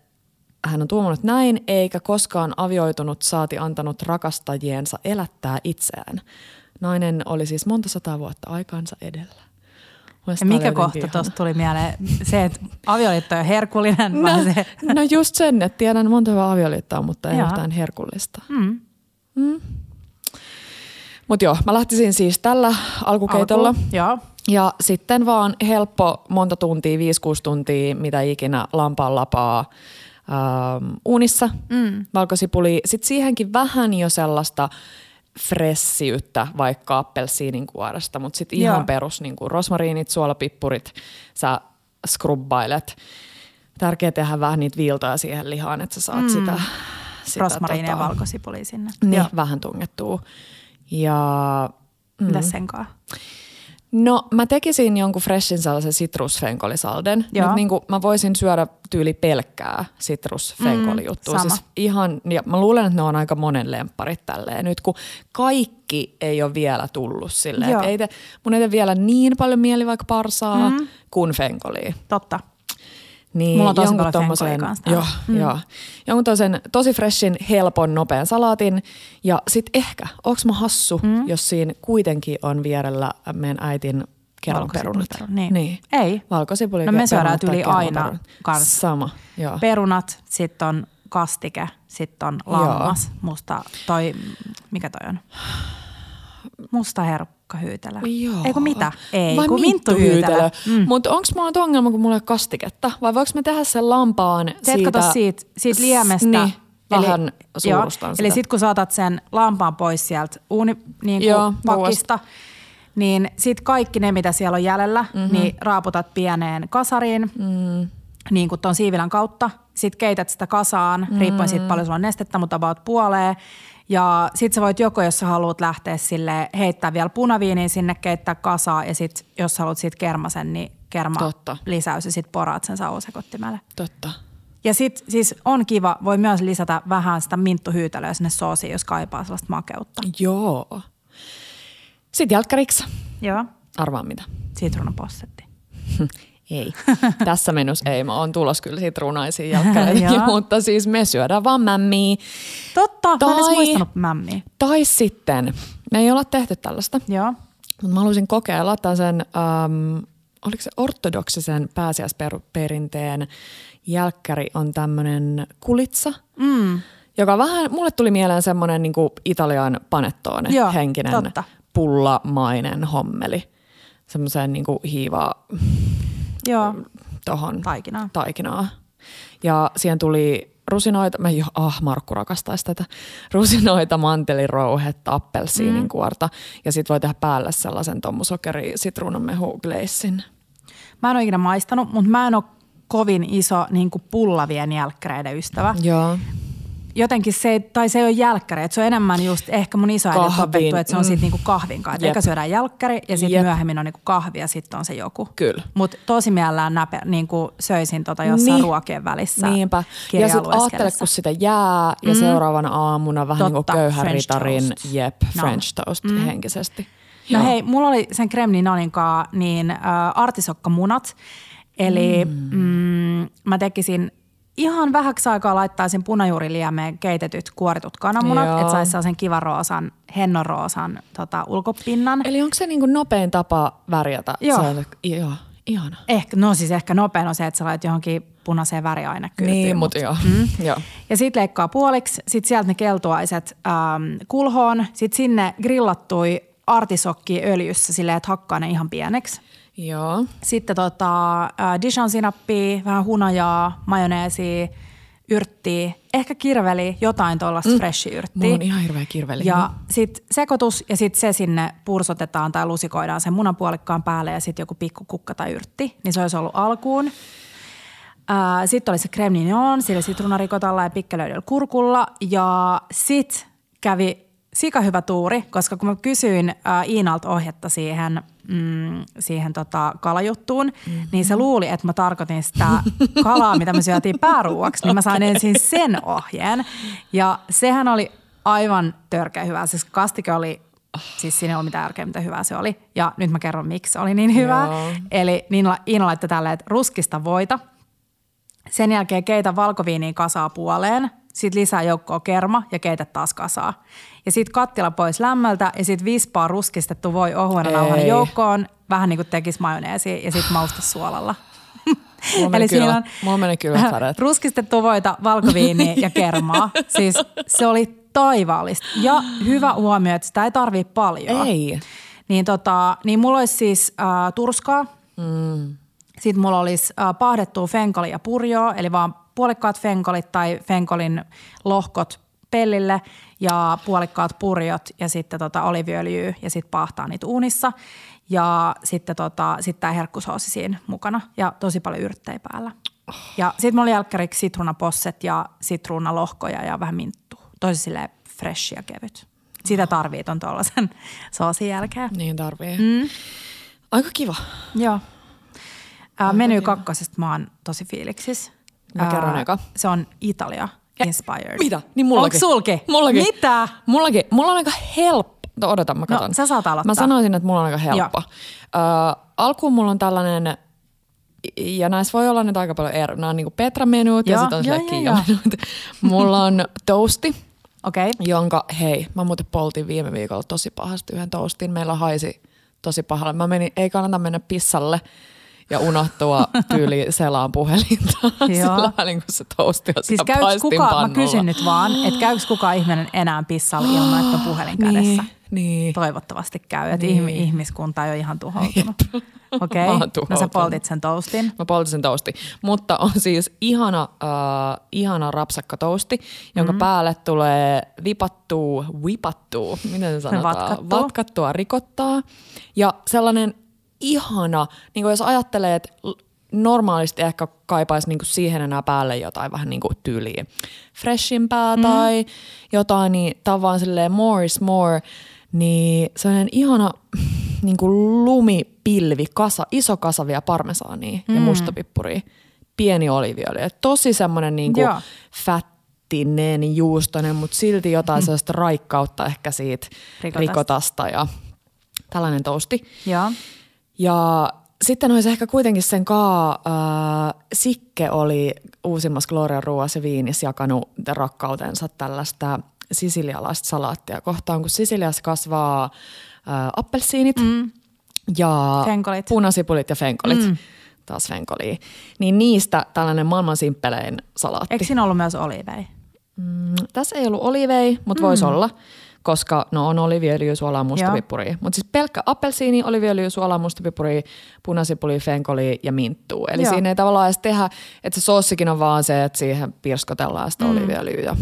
hän on tuomunut näin, eikä koskaan avioitunut saati antanut rakastajiensa elättää itseään. Nainen oli siis monta sataa vuotta aikaansa edellä. Ja mikä kohta tuosta tuli mieleen? Se, että avioliitto on herkullinen no, se? no just sen, että tiedän monta hyvää avioliittoa, mutta ei yhtään herkullista. Mm. Mm. Mutta joo, mä lähtisin siis tällä alkukeitolla. Alku, joo. Ja sitten vaan helppo monta tuntia, 5-6 tuntia, mitä ikinä lampaan lapaa ähm, uunissa, mm. valkosipuli. Sitten siihenkin vähän jo sellaista fressiyttä vaikka appelsiinin kuoresta, mutta sitten ihan perus niin kuin rosmariinit, suolapippurit, sä skrubbailet. Tärkeää tehdä vähän niitä viiltoja siihen lihaan, että sä saat mm. sitä, sitä Rosmariini tota, ja valkosipuli sinne. Niin, vähän tungettuu. Ja, mm. Mitäs sen kanssa? No mä tekisin jonkun freshin sellaisen sitrusfenkolisalden, mutta niin mä voisin syödä tyyli pelkkää sitrusfenkolijuttua. Mm, siis ihan, ja mä luulen, että ne on aika monen lempparit tälleen. Nyt kun kaikki ei ole vielä tullut silleen, että ei te, mun ei te vielä niin paljon mieli vaikka parsaa mm. kuin fenkoliä. Totta. Niin, Mulla on tosi paljon tommosen. Joo, mm. joo. Jonkun tosen, tosi freshin, helpon, nopean salaatin. Ja sit ehkä, onks mä hassu, mm. jos siinä kuitenkin on vierellä meidän äitin kerronperunat. Niin. niin. Ei. Valkosipuli. No me syödään yli aina kanssa. Sama, joo. Perunat, sitten on kastike, sitten on lammas. Joo. Musta toi, mikä toi on? Musta herkku hyytelö. Joo. Eikö mitä? Ei, Vai kun minttuhyytelö. Mm. Mutta onko mulla nyt ongelma, kun mulla ei kastiketta? Vai voiko me tehdä sen lampaan siitä... siitä, siitä liemestä. Niin, vähän eli, suurustan joo, Eli sitten kun saatat sen lampaan pois sieltä uuni, niin joo, pakista, niin sitten kaikki ne, mitä siellä on jäljellä, mm-hmm. niin raaputat pieneen kasariin, mm. niin kuin tuon siivilän kautta. Sitten keität sitä kasaan, mm. riippuen siitä paljon sulla on nestettä, mutta about puoleen. Ja sit sä voit joko, jos sä haluat lähteä sille heittää vielä punaviiniin sinne, keittää kasaa ja sit jos sä haluat siitä kermasen, niin kerma Totta. lisäys ja sit poraat sen sausekottimelle. Totta. Ja sit siis on kiva, voi myös lisätä vähän sitä minttuhyytelöä sinne soosiin, jos kaipaa sellaista makeutta. Joo. Sitten jälkkäriksi. Joo. Arvaa mitä. Sitruunapossetti. Ei. Tässä menossa ei. Mä oon tulos kyllä siitä runaisiin jalkkäreihin, mutta siis me syödään vaan mämmiä. Totta, tai, mä en muistanut mämmiä. Tai sitten, me ei olla tehty tällaista. Joo. Mutta mä haluaisin kokeilla sen, um, oliko se ortodoksisen pääsiäisperinteen jälkkäri on tämmöinen kulitsa. Mm. Joka vähän, mulle tuli mieleen semmoinen niin Italian panettone Joo, henkinen totta. pullamainen hommeli. Semmoiseen niin hiivaa Joo. tohon taikinaa. taikinaa. Ja siihen tuli rusinoita, mä jo, ah Markku rakastaisi tätä, rusinoita, mantelirouhetta, appelsiininkuorta mm. ja sitten voi tehdä päälle sellaisen tommusokeri sitruunanmehu gleissin. Mä en ole ikinä maistanut, mutta mä en ole kovin iso niin pullavien jälkkäreiden ystävä. Joo jotenkin se, tai se ei ole jälkkäri, että se on enemmän just ehkä mun iso opettu, että se on mm. sitten niinku kahvin kanssa. Eka syödään jälkkäri ja sitten myöhemmin on niinku kahvi ja sitten on se joku. Kyllä. Mutta tosi mielellään näpe, niinku söisin tota jossain niin. ruokien välissä. Niinpä. Ja sitten ajattele, kun sitä jää ja mm. seuraavana aamuna vähän Totta, niin kuin köyhän French ritarin, toast. jep, no. French toast mm. henkisesti. No Joo. hei, mulla oli sen kremlinanin kanssa niin äh, artisokkamunat. Eli mm. Mm, mä tekisin ihan vähäksi aikaa laittaisin punajuuriliemeen keitetyt kuoritut kananmunat, että saisi sellaisen kivan roosan, hennonroosan tota, ulkopinnan. Eli onko se niin kuin nopein tapa värjätä? Joo. Se, joo, ihana. Ehkä, no siis ehkä nopein on se, että sä laitat johonkin punaiseen väriainekylpyyn. Niin, mutta joo. Mm. joo. Ja sitten leikkaa puoliksi, sitten sieltä ne keltuaiset ähm, kulhoon, sitten sinne grillattui artisokki öljyssä silleen, että hakkaa ne ihan pieneksi. Joo. Sitten tota, äh, Dijon sinappia, vähän hunajaa, majoneesia, yrttiä, ehkä kirveli, jotain tuollaista mm. fresh-yrttiä. Mulla on ihan hirveä kirveli. Ja mm. sitten sekoitus ja sitten se sinne pursotetaan tai lusikoidaan sen munapuolikkaan päälle ja sitten joku pikku kukka tai yrtti. Niin se olisi ollut alkuun. Äh, sitten oli se creme sillä sitruunarikotalla ja pikkelöidellä kurkulla. Ja sitten kävi sika hyvä tuuri, koska kun mä kysyin äh, Iinalta ohjetta siihen, mm, siihen tota kalajuttuun, mm-hmm. niin se luuli, että mä tarkoitin sitä kalaa, mitä me syötiin pääruuaksi, niin mä sain ensin sen ohjeen. Ja sehän oli aivan törkeä hyvä. Siis kastike oli Siis siinä ei ole mitään järkeä, mitä hyvää se oli. Ja nyt mä kerron, miksi se oli niin hyvä. Joo. Eli Iina, Iina laittoi tälle, että ruskista voita. Sen jälkeen keitä valkoviiniin kasaa puoleen. Sitten lisää joukkoa kerma ja keitä taas kasaa. Ja sitten kattila pois lämmöltä ja sitten vispaa ruskistettu voi ohuena nauhan joukkoon. Vähän niin kuin tekisi majoneesi ja sitten mausta suolalla. Eli siinä on mulla meni kyllä ruskistettu voita, valkoviiniä ja kermaa. Siis se oli taivaallista. Ja hyvä huomio, että sitä ei tarvii paljon. Ei. Niin, tota, niin mulla olisi siis äh, turskaa. Mm. Sitten mulla olisi äh, pahdettua fenkolia ja purjoa, eli vaan puolikkaat fenkolit tai fenkolin lohkot pellille ja puolikkaat purjot ja sitten tota oliviöljyä ja sitten paahtaa niitä uunissa. Ja sitten tota, sit tämä herkkusoosi siinä mukana ja tosi paljon yrttejä päällä. Ja sitten mulla oli jälkkäriksi sitruunaposset ja sitruunalohkoja ja vähän minttua. Tosi silleen fresh ja kevyt. Sitä tarvii ton tuollaisen soosin jälkeen. Niin tarvii. Mm. Aika kiva. Joo. Ää, meny kakkosesta mä oon tosi fiiliksis. Mä kerron eka. Se on Italia inspired. Mitä? Niin mullakin. Onko sulki? Mullakin. Mitä? Mullakin. Mulla on aika helppo. No, odota, mä katson. No, sä saat aloittaa. Mä sanoisin, että mulla on aika helppo. Ö, alkuun mulla on tällainen ja näissä voi olla nyt aika paljon ero. Nämä on niin Petra-menut ja sitten on sille Kiia-menut. Mulla on toasti, okay. jonka hei, mä muuten poltin viime viikolla tosi pahasti yhden toastin. Meillä haisi tosi pahalle. Mä menin, ei kannata mennä pissalle ja unohtua tyyli selaan puhelinta sillä välin, kun se toasti on siis käyks kuka, Mä kysyn nyt vaan, että käykö kukaan ihminen enää pissalla ilman, että on puhelin kädessä? Niin, niin. Toivottavasti käy, että niin. ihmiskunta ei ole ihan tuhoutunut. Okei, okay. no sä poltit sen toastin. Mä poltin sen toastin, mutta on siis ihana, äh, ihana rapsakka toasti, jonka mm-hmm. päälle tulee vipattua, vipattua, miten se sanotaan? Vatkattua. Vatkattua rikottaa ja sellainen ihana, niin kuin jos ajattelee, että normaalisti ehkä kaipaisi niin siihen enää päälle jotain vähän niin kuin tyyliä freshimpää mm. tai jotain, niin tämä vaan silleen more is more, niin sellainen ihana niin kuin lumipilvi, kasa, iso kasavia parmesaania mm. ja mustapippuria, pieni oliviöljy. Tosi semmoinen niin kuin fättinen, juustoinen, mutta silti jotain mm. sellaista raikkautta ehkä siitä rikotasta, rikotasta ja tällainen toasti. Ja, ja sitten olisi ehkä kuitenkin sen kaa, äh, Sikke oli uusimmassa Gloria ruoassa ja viinissä jakanut rakkautensa tällaista sisilialaista salaattia kohtaan, kun Sisiliassa kasvaa äh, appelsiinit mm. ja fenkolit. punasipulit ja fenkolit. Mm. Taas fenkoli. Niin niistä tällainen maailman simppelein salaatti. Eikö siinä ollut myös olivei? Mm, tässä ei ollut olivei, mutta mm. voisi olla koska no on oliviöljy, suolaa, mustapippuri. Mutta siis pelkkä appelsiini, oliviöljy, suolaa, mustapippuri, punasipuli, fenkoli ja minttuu. Eli Joo. siinä ei tavallaan edes tehdä, että se soossikin on vaan se, että siihen pirskotellaan sitä mm. oliviöljyä ja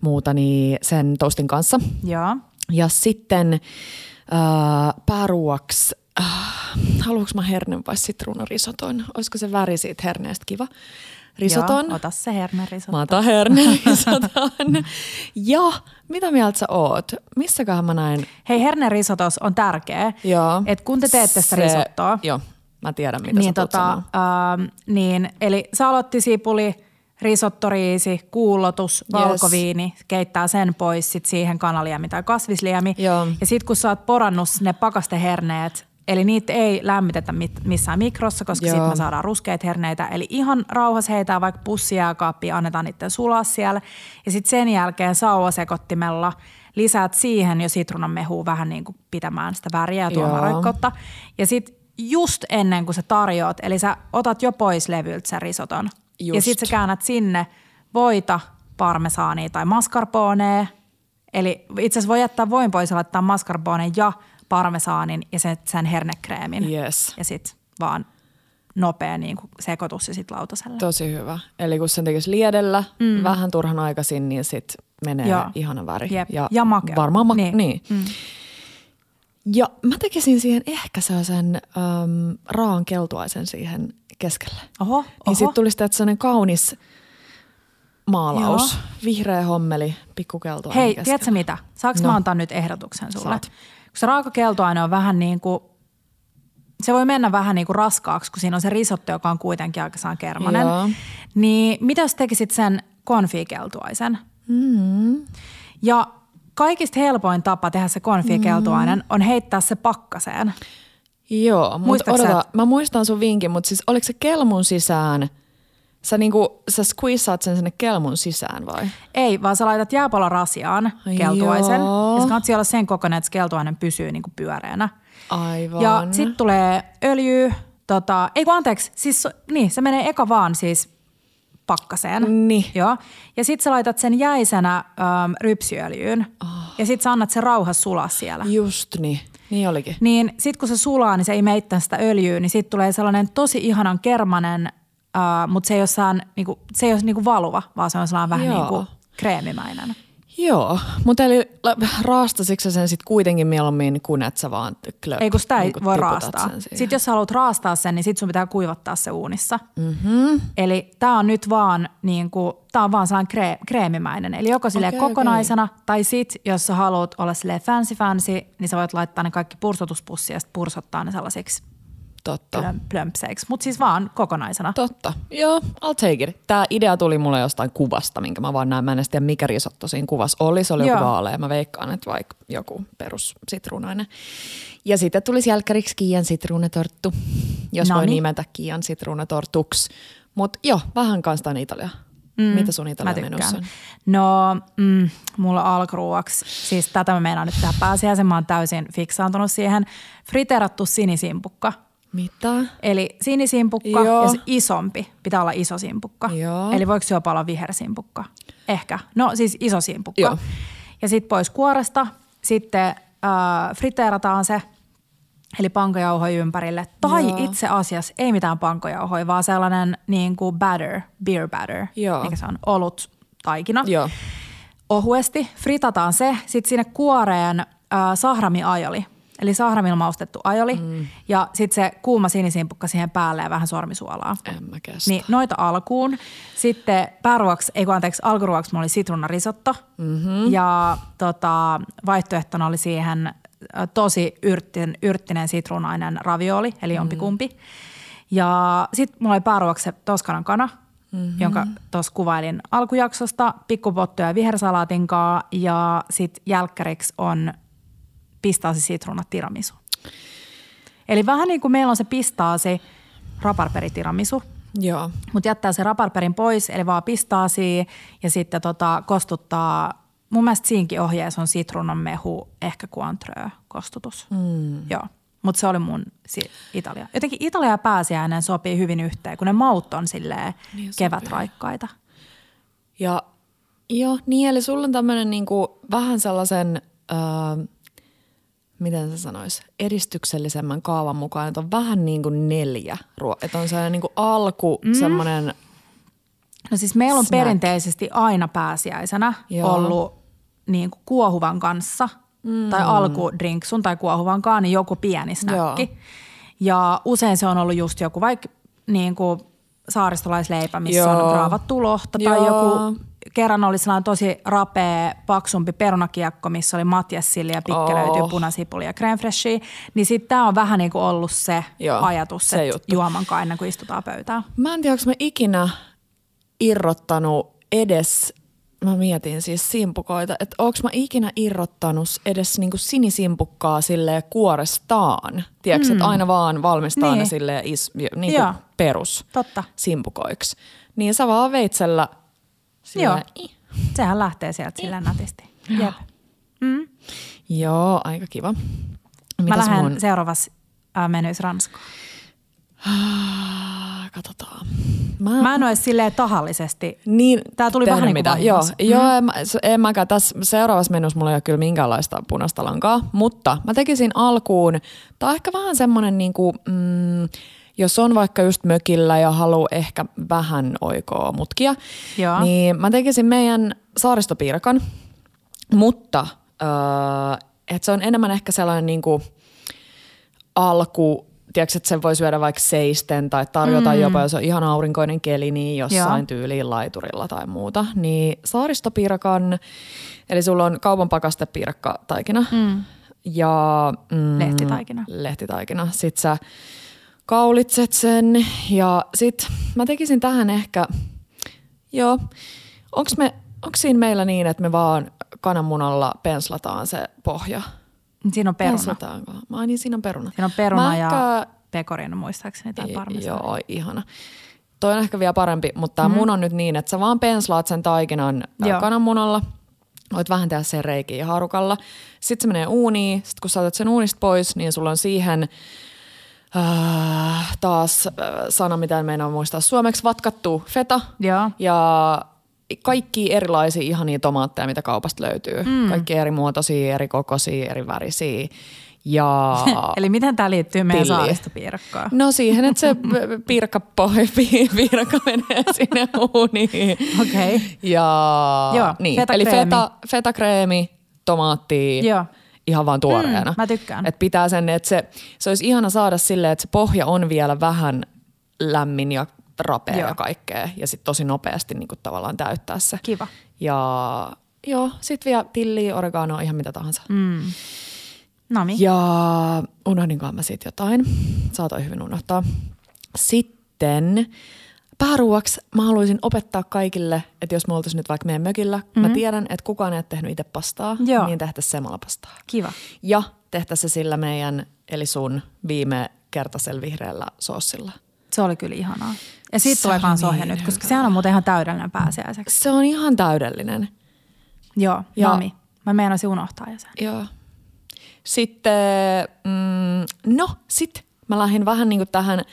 muuta niin sen toastin kanssa. Joo. Ja sitten äh, pääruuaksi, äh, haluanko mä hernen vai sitruunarisoton? Olisiko se väri siitä herneestä kiva? Risoton. Joo, ota se hernerisotto. Mä otan hernerisoton. ja mitä mieltä sä oot? Missäköhän mä näin? Hei, hernerisotos on tärkeä. Joo. Et kun te teette sitä risottoa. Joo, mä tiedän mitä niin, sä tota, äh, niin, eli salottisipuli, risottoriisi, kuulotus, valkoviini, yes. keittää sen pois, sit siihen kanaliemi tai kasvisliemi. Joo. Ja sitten kun sä oot porannut ne pakasteherneet Eli niitä ei lämmitetä missään mikrossa, koska sitten me saadaan ruskeita herneitä. Eli ihan rauhassa heitää vaikka pussijääkaappiin, annetaan niiden sulaa siellä. Ja sitten sen jälkeen sauvasekottimella lisäät siihen jo sitruunan mehua vähän niin kuin pitämään sitä väriä ja tuomaan raikkautta. Ja sitten just ennen kuin sä tarjoat, eli sä otat jo pois levyltä sen risoton. Just. Ja sitten sä käännät sinne voita, parmesaania tai mascarponea. Eli itse asiassa voi jättää voin pois ja laittaa mascarpone ja parmesaanin ja sen, sen hernekreemin. Yes. Ja sitten vaan nopea niin kuin sekoitus ja sitten lautaselle. Tosi hyvä. Eli kun sen tekisi liedellä mm. vähän turhan aikaisin, niin sitten menee Joo. ihana väri. Jep. Ja, ja makea. Varmaan ma- niin. niin. Mm. Ja mä tekisin siihen ehkä sellaisen äm, raan keltuaisen siihen keskelle. Oho, Niin sitten tulisi sellainen kaunis maalaus. Joo. Vihreä hommeli, pikkukeltua. Hei, tiedätkö mitä? Saanko No. mä antaa nyt ehdotuksen sulle? Saat. Kun se raakakeltoaine on vähän niin kuin, se voi mennä vähän niin kuin raskaaksi, kun siinä on se risotto, joka on kuitenkin aika saan kermanen. Joo. Niin mitä jos tekisit sen konfikeltuaisen? Mm. Ja kaikista helpoin tapa tehdä se konfikeltuainen mm. on heittää se pakkaseen. Joo, mutta odota, mä muistan sun vinkin, mutta siis oliko se kelmun sisään, sä niinku, sä squeezaat sen sinne kelmun sisään vai? Ei, vaan sä laitat jääpalorasiaan keltuaisen. Joo. Ja se kannattaa olla sen kokoinen, että se keltuainen pysyy niin kuin pyöreänä. Aivan. Ja sitten tulee öljy, tota, ei kun anteeksi, siis niin, se menee eka vaan siis pakkaseen. Niin. Joo. Ja sitten sä laitat sen jäisenä äm, rypsiöljyyn. Oh. Ja sitten sä annat sen rauhassa sulaa siellä. Just niin, niin olikin. Niin sitten kun se sulaa, niin se ei meittää sitä öljyä, niin sitten tulee sellainen tosi ihanan kermanen, äh, mutta se ei ole, sään, niinku, se ei ole niinku valuva, vaan se on sellainen vähän Joo. niinku kreemimäinen. Joo, mutta eli raastasitko sen sitten kuitenkin mieluummin kuin että sä vaan klök, Ei kun sitä ei niinku voi raastaa. Sitten jos sä haluat raastaa sen, niin sit sun pitää kuivattaa se uunissa. Mm-hmm. Eli tää on nyt vaan, niin kuin, tää on vaan sellainen kree, kreemimäinen. Eli joko silleen Okei, kokonaisena, tai sit jos sä haluat olla silleen fancy fancy, niin sä voit laittaa ne kaikki pursotuspussia ja sit pursottaa ne sellaisiksi Totta. plöm, plömpseiksi. Mutta siis vaan kokonaisena. Totta. Joo, I'll take it. Tämä idea tuli mulle jostain kuvasta, minkä mä vaan näin. Mä en tiedä, mikä risotto siinä kuvassa oli. Se oli joku Joo. vaalea. Mä veikkaan, että vaikka joku perus sitruunainen. Ja sitten tulisi jälkkäriksi Kiian sitruunatorttu, jos voi Noniin. nimetä Kiian sitruunatortuksi. Mutta joo, vähän kanssa Italia. Mm, Mitä sun tykkään. menussa on? No, mm, mulla alkuruuaksi, siis tätä mä meinaan nyt tehdä pääsiäisen, mä oon täysin fiksaantunut siihen. Friteerattu sinisimpukka. Mitä? Eli sinisimpukka Joo. ja se isompi. Pitää olla iso simpukka. Joo. Eli voiko jopa olla vihersimpukka? Ehkä. No siis iso simpukka. Joo. Ja sitten pois kuoresta. Sitten äh, friteerataan se, eli pankojauhoja ympärille. Tai Joo. itse asiassa ei mitään pankojauhoja, vaan sellainen niin kuin batter, beer batter. Joo. Mikä se on? Olut taikina. Joo. Ohuesti fritataan se. Sitten sinne kuoreen äh, sahramiajoli. Eli sahramilla maustettu ajoli. Mm. Ja sitten se kuuma sinisimpukka siihen päälle ja vähän sormisuolaa. En mä kestä. Niin noita alkuun. Sitten pääruoksi, ei kun anteeksi, alkuruoksi mulla oli sitruunarisotto. Mm-hmm. Ja tota, vaihtoehtona oli siihen tosi yrttin, yrttinen sitruunainen ravioli, eli jompikumpi. Ja sitten mulla oli pääruoksi se toskanan kana, mm-hmm. jonka tuossa kuvailin alkujaksosta, pikkupottuja vihersalaatin kaa ja sitten jälkkäriksi on pistaasi sitruuna tiramisu. Eli vähän niin kuin meillä on se pistaasi raparperi tiramisu, Joo. mutta jättää se raparperin pois, eli vaan pistaasia ja sitten tota, kostuttaa, mun mielestä siinkin ohjeessa on sitruunan mehu, ehkä Cointreau kostutus. Mm. Joo, mutta se oli mun si- Italia. Jotenkin Italia ja pääsiäinen sopii hyvin yhteen, kun ne maut on silleen Niin kevätraikkaita. Ja joo, niin eli sulla on tämmöinen niinku, vähän sellaisen, öö, miten se sanoisi, edistyksellisemmän kaavan mukaan, että on vähän niin kuin neljä ruo- Että on sellainen niinku alku, mm. semmoinen, No siis meillä on Snack. perinteisesti aina pääsiäisenä Joo. ollut niin kuin kuohuvan kanssa mm. tai alkudrinksun tai kuohuvankaan, niin joku pieni snäkki. Joo. Ja usein se on ollut just joku vaikka niin kuin saaristolaisleipä, missä Joo. on raavattu lohta tai Joo. joku kerran oli sellainen tosi rapea, paksumpi perunakiekko, missä oli matjessilliä, pikkelöity, Oh. punasipulia ja fraichea. Niin sitten tämä on vähän niin kuin ollut se Joo, ajatus, se että juomankaan ennen kuin istutaan pöytään. mä en tiedä, onko mä ikinä irrottanut edes, mä mietin siis simpukoita, että onko mä ikinä irrottanut edes niinku sinisimpukkaa silleen kuorestaan. Tiedätkö, mm. että aina vaan valmistaa Niin. ne silleen is, niinku Joo. perus Totta. simpukoiksi. Niin sä vaan veitsellä silleen, Joo. Sehän lähtee sieltä sillä nätisti. Jep. Joo, aika kiva. Mä Mitäs lähden mun... seuraavassa äh, menyys Ranskaan. Ah, Katsotaan. Mä, Mä en ole silleen tahallisesti. Niin, Tää tuli vähän niin kuin. Joo, vahingossa. joo en, mä, en mäkään. Tässä seuraavassa menussa mulla ei ole kyllä minkäänlaista punaista lankaa, mutta mä tekisin alkuun, tää on ehkä vähän semmonen niinku, mm, jos on vaikka just mökillä ja haluaa ehkä vähän oikoa mutkia, Joo. niin mä tekisin meidän saaristopiirakan, mutta öö, että se on enemmän ehkä sellainen niinku alku, tiedätkö, että sen voi syödä vaikka seisten tai tarjota mm. jopa, jos on ihan aurinkoinen keli, niin jossain Joo. tyyliin laiturilla tai muuta. Niin saaristopiirakan, eli sulla on kaupan pakastepiirakka taikina mm. ja mm, lehtitaikina. lehtitaikina. Sitten sä kaulitset sen ja sit mä tekisin tähän ehkä, joo, onko me, onko siinä meillä niin, että me vaan kananmunalla penslataan se pohja? Siinä on peruna. Penslataanko? Ai niin, siinä on peruna. Siinä on peruna mä ja ehkä... pekorina muistaakseni tai parmesan. Joo, ihana. Toi on ehkä vielä parempi, mutta tämä mm. mun on nyt niin, että sä vaan penslaat sen taikinan Joo. kananmunalla. Voit vähän tehdä sen reikiä harukalla. Sitten se menee uuniin. Sitten kun saatat sen uunista pois, niin sulla on siihen äh, taas äh, sana, mitä en meinaa muistaa suomeksi, vatkattu feta. Joo. Ja kaikki erilaisia ihania tomaatteja, mitä kaupasta löytyy. Mm. Kaikki eri muotoisia, eri kokoisia, eri värisiä. Ja Eli miten tämä liittyy meidän saaristopiirakkaan? No siihen, että se piirakka, piirakka menee sinne uuniin. Okei. Okay. Ja Joo, niin. Eli feta, fetakreemi, tomaattia. Joo ihan vaan tuoreena. Mm, mä tykkään. Et pitää sen, että se, se olisi ihana saada silleen, että se pohja on vielä vähän lämmin ja rapea joo. ja kaikkea. Ja sitten tosi nopeasti niin kuin tavallaan täyttää se. Kiva. Ja joo, sitten vielä tilli, oregano, ihan mitä tahansa. Mm. Nami. Ja unohdinkaan mä siitä jotain. Saatoin hyvin unohtaa. Sitten pääruuaksi mä haluaisin opettaa kaikille, että jos me oltaisiin nyt vaikka meidän mökillä, mm-hmm. mä tiedän, että kukaan ei ole tehnyt itse pastaa, Joo. niin tehtäisiin semalapastaa. Kiva. Ja tehtäisiin se sillä meidän, eli sun viime kertaisella vihreällä soossilla. Se oli kyllä ihanaa. Ja siitä tulee kans niin ohje nyt, koska sehän on muuten ihan täydellinen pääsiäiseksi. Se on ihan täydellinen. Joo, ja, nami. Mä meinasin unohtaa jo sen. Joo. Sitten, mm, no sit mä lähdin vähän niin kuin tähän,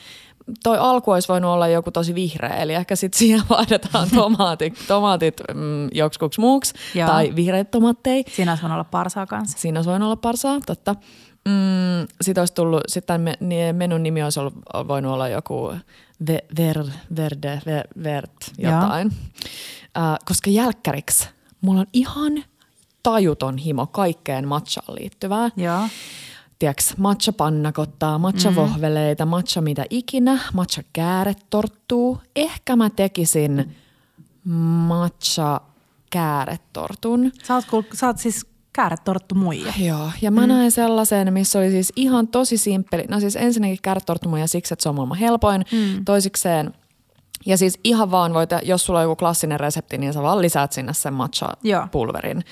toi alku olisi voinut olla joku tosi vihreä, eli ehkä sitten siihen vaihdetaan tomaatit, tomaatit mm, joksikuksi muuksi, Joo. tai vihreät tomaatteja. Siinä olisi voinut olla parsaa kanssa. Siinä olisi voinut olla parsaa, totta. Mm, sitten olisi tullut, sitten menun nimi olisi ollut, voinut olla joku ve, ver, verde, ver, vert, jotain. Uh, koska jälkkäriksi mulla on ihan tajuton himo kaikkeen matchaan liittyvää. Joo. Tiedätkö, matcha pannakottaa, matcha mm. vohveleita, matcha mitä ikinä, matcha kääretorttuu. Ehkä mä tekisin matcha kääretortun. Sä oot, sä oot siis kääretorttu muija. Joo, ja mä mm. näin sellaisen, missä oli siis ihan tosi simppeli. No siis ensinnäkin kääretorttu muija siksi, että se on maailman helpoin. Mm. Toisikseen ja siis ihan vaan voit, jos sulla on joku klassinen resepti, niin sä vaan lisäät sinne sen matcha-pulverin.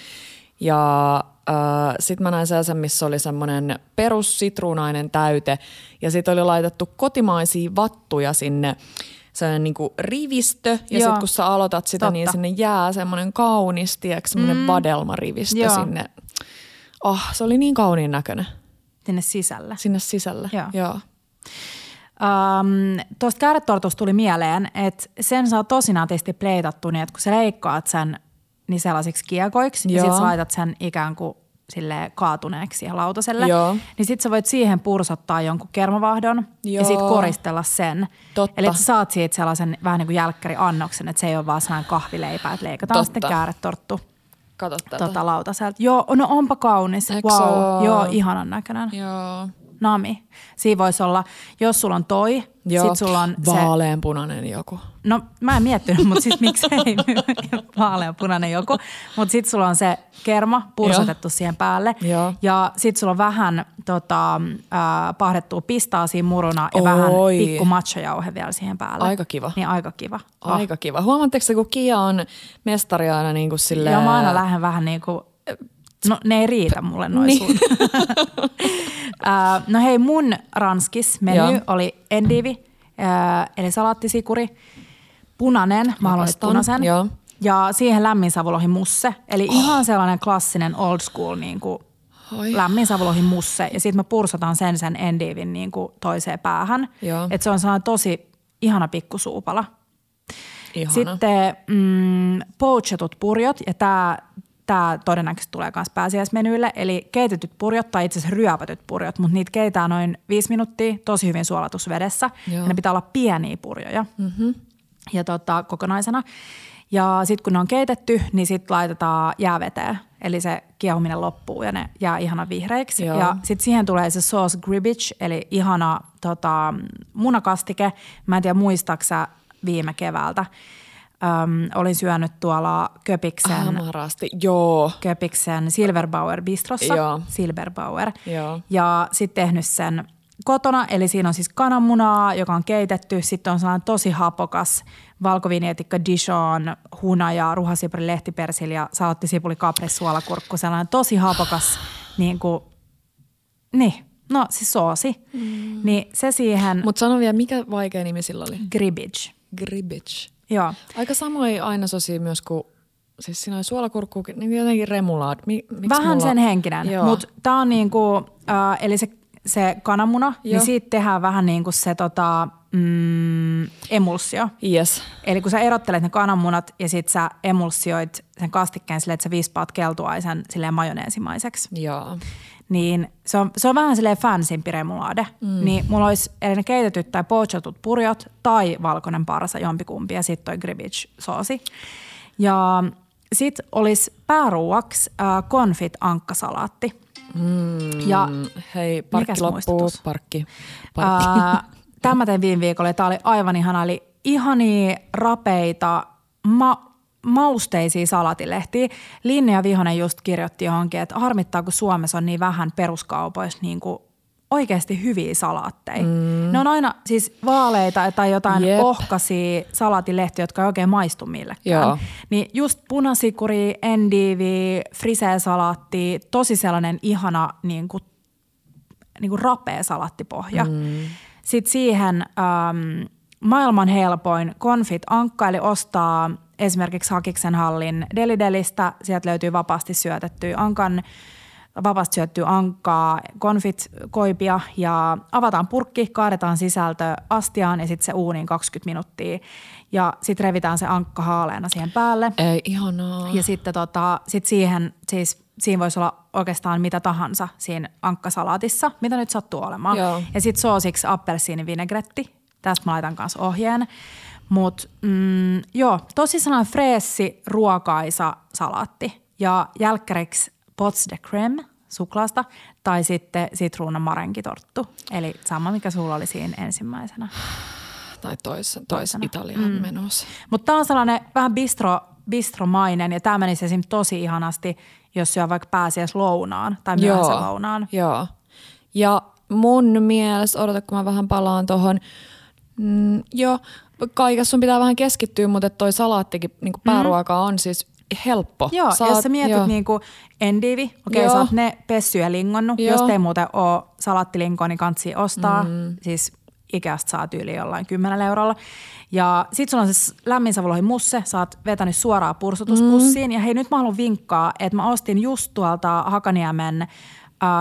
Ja äh, sitten mä näin sellaisen, missä oli semmoinen perussitruunainen täyte ja sitten oli laitettu kotimaisia vattuja sinne sellainen niin rivistö ja sitten kun sä aloitat sitä, niin Totta. niin sinne jää semmoinen kaunis, tiedätkö, semmoinen mm. vadelmarivistö Joo. sinne. Oh, se oli niin kauniin näköinen. Sinne sisälle. Sinne sisälle, joo. joo. Um, Tuosta kääretortusta tuli mieleen, että sen saa tosi nätisti pleitattu niin, että kun sä leikkaat sen niin sellaisiksi kiekoiksi Joo. ja sitten laitat sen ikään kuin sille kaatuneeksi siihen lautaselle, Joo. niin sitten sä voit siihen pursottaa jonkun kermavahdon Joo. ja sitten koristella sen. Totta. Eli sä saat siitä sellaisen vähän niin kuin jälkkäriannoksen, että se ei ole vaan sellainen kahvileipä, että leikataan Totta. sitten kääretorttu tota, lautaselta. Joo, no onpa kaunis. Wow. Joo, ihanan näköinen. Joo. Nami. Siinä voisi olla, jos sulla on toi, Joo. sit sulla on Vaaleanpunainen joku. No mä en miettinyt, mutta siis miksei vaaleanpunainen joku. Mutta sit sulla on se kerma pursotettu Joo. siihen päälle. Joo. Ja sit sulla on vähän tota, äh, pahdettua pistaasia muruna ja Oi. vähän pikku matchojauhe vielä siihen päälle. Aika kiva. Niin aika kiva. Oh. Aika kiva. Huomaatteko, kun Kia on mestari aina niin kuin silleen... Joo, mä aina lähden vähän niin kuin No ne ei riitä mulle noin niin. sun. uh, no hei, mun ranskis meny Joo. oli endivi, uh, eli salaattisikuri, punainen, mä haluan punaisen. Joo. Ja siihen lämmin savulohi musse, eli oh. ihan sellainen klassinen old school niin kuin lämmin savulohi musse. Ja sitten mä pursataan sen sen endivin niin kuin toiseen päähän. Että se on sellainen tosi ihana pikkusuupala. Ihana. Sitten mm, poachetut purjot, ja tämä tämä todennäköisesti tulee myös pääsiäismenyille, eli keitetyt purjot tai itse asiassa ryöpätyt purjot, mutta niitä keitään noin viisi minuuttia tosi hyvin suolatusvedessä. Joo. Ja ne pitää olla pieniä purjoja mm-hmm. ja tota, kokonaisena. Ja sitten kun ne on keitetty, niin sitten laitetaan jääveteen. Eli se kiehuminen loppuu ja ne jää ihana vihreiksi. Joo. Ja sitten siihen tulee se sauce gribbage, eli ihana tota, munakastike. Mä en tiedä muistaaksä viime keväältä. Öm, olin syönyt tuolla Köpiksen, joo. Köpiksen Silverbauer Bistrossa. Joo. Silverbauer. Joo. Ja sitten tehnyt sen kotona, eli siinä on siis kananmunaa, joka on keitetty. Sitten on sellainen tosi hapokas valkovinietikka Dijon, hunaja, ruhasipuli, lehtipersili ja salattisipuli, kapres, suolakurkku. Sellainen tosi hapokas, niin kuin, niin, no siis soosi. Mm. Niin se siihen, Mutta sano vielä, mikä vaikea nimi sillä oli? gribbage. Gribbage. Joo. Aika samoin aina sosi myös kuin, siis siinä oli suolakurkku, niin jotenkin remulaad. Mi, Vähän mulla... sen henkinen, mutta tämä on niinku, äh, eli se, se kananmuna, Joo. niin siitä tehdään vähän niin kuin se tota, mm, emulsio. Yes. Eli kun sä erottelet ne kananmunat ja sit sä emulsioit sen kastikkeen silleen, että sä vispaat keltuaisen silleen majoneesimaiseksi, Joo. Niin se on, se on vähän silleen fansimpi remulaade. Mm. Niin mulla olisi eli ne keitetyt tai pochotut purjot tai valkoinen parsa jompikumpi ja sitten toi gribbage soosi. Ja sit olisi pääruuaksi äh, konfit ankkasalaatti. Mm, Ja hei, parkki loppuu, parkki. parkki. Ää, Tämä tein viime viikolla ja tämä oli aivan ihana. Eli ihania, rapeita, ma- mausteisia salatilehtiä. Linnea Vihonen just kirjoitti johonkin, että harmittaa, kun Suomessa on niin vähän peruskaupoissa niin kuin oikeasti hyviä salaatteja. Mm. Ne on aina siis vaaleita tai jotain Jep. ohkaisia salatilehtiä, jotka ei oikein maistu millekään. Joo. Niin just punasikuri, endivi, frisee-salaatti, tosi sellainen ihana niin kuin niin kuin rapea salattipohja. Mm. Sitten siihen ähm, maailman helpoin konfit ankka, eli ostaa esimerkiksi Hakiksen hallin delidelistä. Sieltä löytyy vapaasti syötettyä ankan, vapaasti syöttyä ankkaa, konfit koipia ja avataan purkki, kaadetaan sisältö astiaan ja sitten se uuniin 20 minuuttia. Ja sitten revitään se ankka haaleena siihen päälle. Ei, ihanaa. Ja sitten tota, sit siihen, siis siinä voisi olla oikeastaan mitä tahansa siinä ankkasalaatissa, mitä nyt sattuu olemaan. Joo. Ja sitten soosiksi appelsiinivinegretti. Tästä mä laitan kanssa ohjeen. Mutta mm, joo, tosi sellainen freessi, ruokaisa salaatti. Ja jälkkäriksi pots de crème suklaasta tai sitten sitruunan marenkitorttu. Eli sama, mikä sulla oli siinä ensimmäisenä. Tai tois, tois Toisena. Italiaan mm. menossa. Mutta tämä on sellainen vähän bistro, bistromainen ja tämä menisi esim. tosi ihanasti, jos syö vaikka pääsiäis lounaan tai myöhäisen lounaan. Joo. Ja mun mielestä, odota kun mä vähän palaan tuohon, mm, joo, kaikessa sun pitää vähän keskittyä, mutta toi salaattikin niin pääruoka on siis helppo. Joo, Saat- jos sä mietit joo. niinku endivi, okei Joo. sä oot ne pessy ja lingonnut. Joo. Jos ei muuten ole salattilinkoa, niin kansi ostaa. Mm. Siis Ikeasta saa tyyli jollain 10 eurolla. Ja sit sulla on se lämmin savulohi musse, sä oot vetänyt suoraan pursutuspussiin. Mm. Ja hei nyt mä haluan vinkkaa, että mä ostin just tuolta Hakaniemen äh,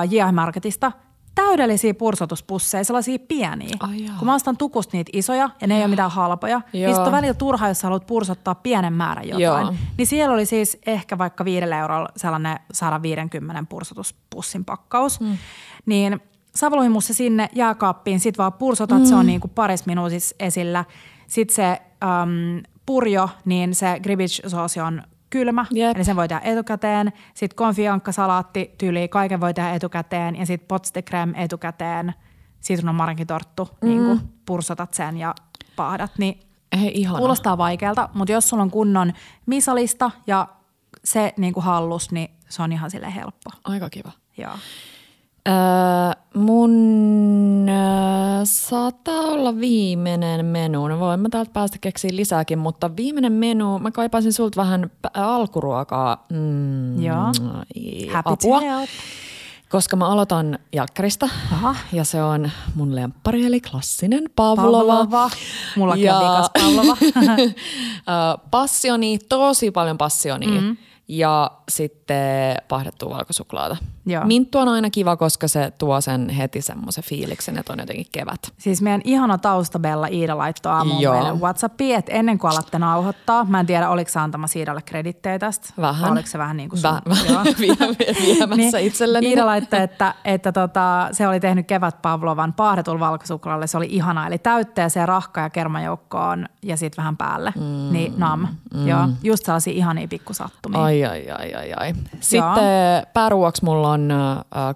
JH-marketista täydellisiä pursotuspusseja, sellaisia pieniä. Jaa. Kun mä ostan tukusta niitä isoja ja ne ei ole mitään halpoja, niin Joo. sit on välillä turha, jos haluat pursottaa pienen määrän jotain. Joo. Niin siellä oli siis ehkä vaikka viidellä eurolla sellainen 150 pursotuspussin pakkaus. Mm. Niin savulohimussa sinne jääkaappiin, sit vaan pursotat, mm. se on niinku parissa minuutissa esillä. Sitten se äm, purjo, niin se gribbage-soosi on kylmä, Jep. eli sen voi tehdä etukäteen. Sitten konfiankkasalaatti tyyli, kaiken voi tehdä etukäteen. Ja sitten pots de crème etukäteen, sitruunan marenkitorttu, mm. niin kuin pursotat sen ja paahdat. Niin Hei, ihana. Kuulostaa vaikealta, mutta jos sulla on kunnon misalista ja se niin kuin hallus, niin se on ihan sille helppo. Aika kiva. Joo. Öö, mun öö, saattaa olla viimeinen menu. No voin mä täältä päästä keksiä lisääkin, mutta viimeinen menu, mä kaipaisin sulta vähän alkuruokaa. Mm, Joo. Happy apua. Koska mä aloitan jälkkäristä Aha. ja se on mun lemppari eli klassinen Pavlova. Pavlova. Mullakin Ja- on vikas Pavlova. Passioni, tosi paljon passionia. Mm. Ja sitten pahdettua valkosuklaata. Joo. Minttu on aina kiva, koska se tuo sen heti semmoisen fiiliksen, että on jotenkin kevät. Siis meidän ihana taustabella Iida laittoi aamuun Joo. meille Whatsappiin, että ennen kuin alatte nauhoittaa, mä en tiedä oliko antamassa Iidalle kredittejä tästä. Vähän. Oliko se vähän niin kuin sun? Väh- viemässä itselleni. Iida laittoi, että, että tota, se oli tehnyt kevät Pavlovan paahdetulla valkosuklaalle. Se oli ihana, eli täytteeseen rahka ja kermajoukkoon ja sitten vähän päälle. Mm, niin nam. Mm. Joo, just sellaisia ihania pikkusattumia. Ai, ai, ai, ai, ai. Sitten pääruoksi mulla on äh,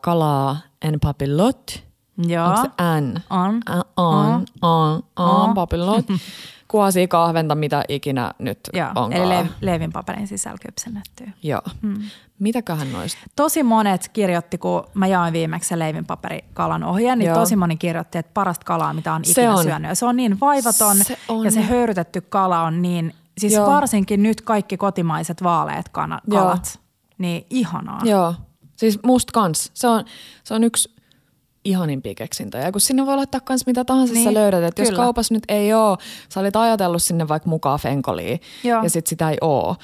kalaa en papillot. Joo. Onko se N? On. Ä, On, on, on, papillot. Kuosia kahventa, mitä ikinä nyt Joo, onkaan. eli le- leivin paperin sisällä kypsennettyä. Joo. Hmm. Mitäköhän noista? Tosi monet kirjoitti, kun mä jaoin viimeksi sen leivinpaperikalan ohjeen, niin Joo. tosi moni kirjoitti, että parasta kalaa, mitä on Se ikinä on. syönyt. Ja se on niin vaivaton Se on. ja se höyrytetty kala on niin, siis Joo. varsinkin nyt kaikki kotimaiset vaaleat kana- Joo. kalat, niin ihanaa. Joo. Siis musta kans. Se on, se on yksi ihanimpia keksintöjä. Kun sinne voi laittaa kans mitä tahansa niin, sä löydät. Et jos kaupassa nyt ei oo, sä olit ajatellut sinne vaikka mukaan fenkoliin Joo. ja sit sitä ei oo.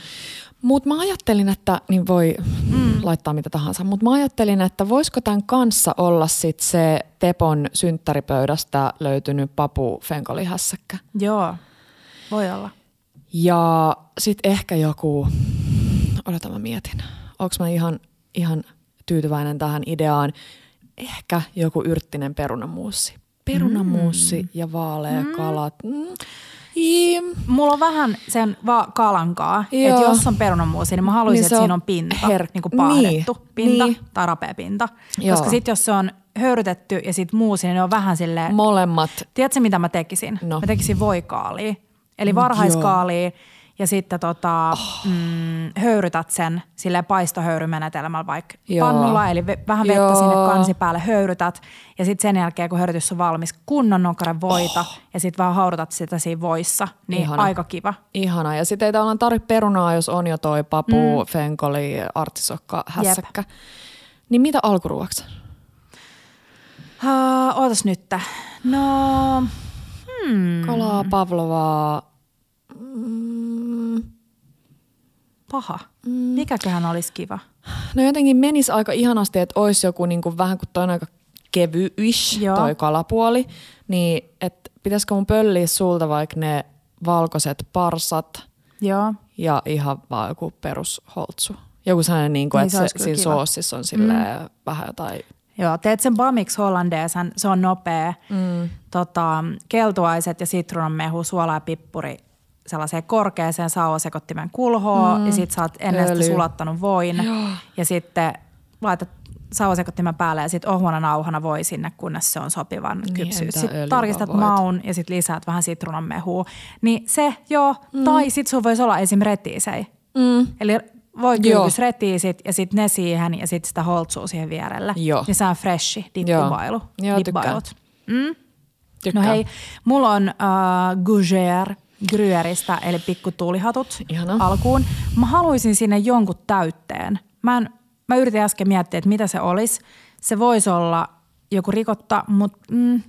Mutta mä ajattelin, että niin voi mm. laittaa mitä tahansa, mutta mä ajattelin, että voisiko tämän kanssa olla sit se Tepon synttäripöydästä löytynyt papu fenkolihässäkkä. Joo, voi olla. Ja sitten ehkä joku, odota mä mietin, onko mä ihan, ihan tyytyväinen tähän ideaan, ehkä joku yrttinen perunamuussi. Perunamuussi mm. ja vaalea mm. kalat. Mm. Jim. Mulla on vähän sen va- kalankaa, että jos on perunamuusi, niin mä haluaisin, Niin että siinä on pinta, herk- niin kuin paahdettu niin, pinta niin. tai rapea pinta. Joo. Koska sitten jos se on höyrytetty ja sitten muusi, niin ne on vähän silleen, Molemmat. tiedätkö mitä mä tekisin? No. Mä tekisin voikaalia, eli varhaiskaalia ja sitten tota, oh. mm, höyrytät sen silleen paistohöyrymenetelmällä vaikka Joo. pannulla, eli ve- vähän vettä Joo. sinne kansi päälle höyrytät ja sitten sen jälkeen kun höyrytys on valmis, kunnon nokkaren voita oh. ja sitten vaan haudutat sitä siinä voissa, niin Ihana. aika kiva. Ihana. Ja sitten ei tavallaan tarvitse perunaa, jos on jo toi papu, mm. fenkoli, artisokka, hässäkkä. Niin mitä alkuruoksi? Uh, ootas nyt. No, Hmm. Kalaa, pavlovaa. Mm. paha. Mm. Mikäköhän olisi kiva? No jotenkin menisi aika ihanasti, että olisi joku niin kuin, vähän kuin toi on aika kevyish Joo. toi kalapuoli. Niin, että pitäisikö mun pölliä sulta vaikka ne valkoiset parsat Joo. ja ihan vaan joku perusholtsu. Joku sellainen, niin kuin, Niin, että se se, siinä kiva. soossissa on silleen vähän jotain Joo, teet sen bamix hollandeesan, se on nopea. Mm. Tota, keltuaiset ja sitruunanmehu, suola ja pippuri sellaiseen korkeaseen sauvasekottimen kulhoon mm. ja sit sä oot ennen sitä sulattanut voin Joo. ja sitten laitat sauvasekottimen päälle ja sitten ohuana nauhana voi sinne, kunnes se on sopivan Niin, kypsyys. Sitten tarkistat voit? maun ja sitten lisäät vähän sitruunanmehua. Niin se joo, mm. tai sitten sun voisi olla esim. retiisei. Mm. Eli voi Joo. kylpys retiisit ja sitten ne siihen ja sitten sitä holtsua siihen vierelle. Joo. Niin se on freshi dippubailu. Joo, dippailut. Mm? Tykkään. No hei, mulla on uh, Gougère Gruyeristä, eli pikkutuulihatut Ihana. alkuun. Mä haluaisin sinne jonkun täytteen. Mä, en, mä yritin äsken miettiä, että mitä se olisi. Se voisi olla joku rikotta, mutta mm,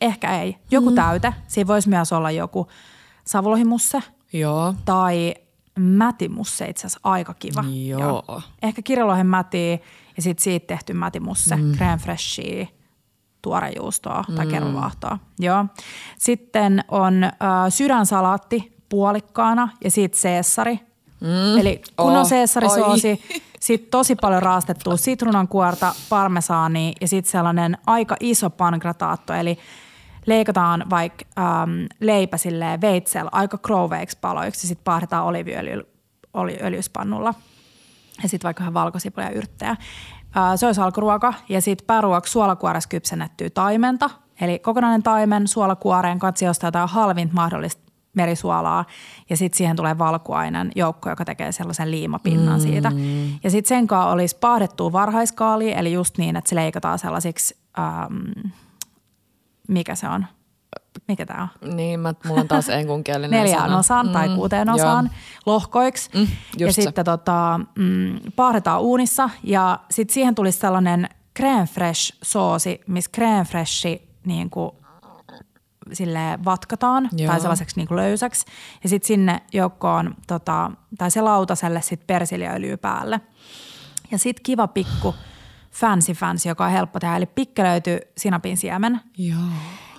ehkä ei. Joku mm. täyte. Siinä voisi myös olla joku savulohimusse Joo. tai mätimusse itse asiassa aika kiva. Joo. Ehkä kirjalohen mäti ja sitten siitä tehty mätimusse, mm. crème freshia, tuorejuustoa tai Mm. kermavaahtoa. Joo. Sitten on äh, sydänsalaatti puolikkaana ja sitten seessari. Mm. Eli kun on Oh, seessarisoosi, sitten tosi paljon raastettua sitruunankuorta, parmesaania ja sitten sellainen aika iso pangrataatto, eli leikataan vaikka ähm, leipä silleen veitsellä aika krouveiksi paloiksi ja sitten paahdetaan oliiviöljyspannulla ja sitten vaikka vähän valkosipulia ja yrttejä. Se olisi alkuruoka ja sitten pääruokaksi suolakuoressa kypsennettyä taimenta. Eli kokonainen taimen suolakuoreen katsi ostaa jotain halvinta mahdollista merisuolaa ja sitten siihen tulee valkuainen joukko, joka tekee sellaisen liimapinnan mm. siitä. Ja sitten sen kanssa olisi paahdettua varhaiskaali, eli just niin, että se leikataan sellaisiksi, ähm, mikä se on, mikä tämä on? Niin, mä, mulla on taas enkunkielinen neljään sana. osaan tai kuuteen osaan joo. lohkoiksi. Mm, ja se. sitten tota, mm, paahdetaan uunissa ja sitten siihen tulisi sellainen crème fresh soosi, missä crème freshi niin kuin sille vatkataan Joo. tai sellaiseksi niin kuin löysäksi. Ja sitten sinne joukkoon, tota, tai se lautaselle sitten persiljaöljyä päälle. Ja sitten kiva pikku fancy fancy, joka on helppo tehdä. Eli pikkelöity sinapin siemen, Joo.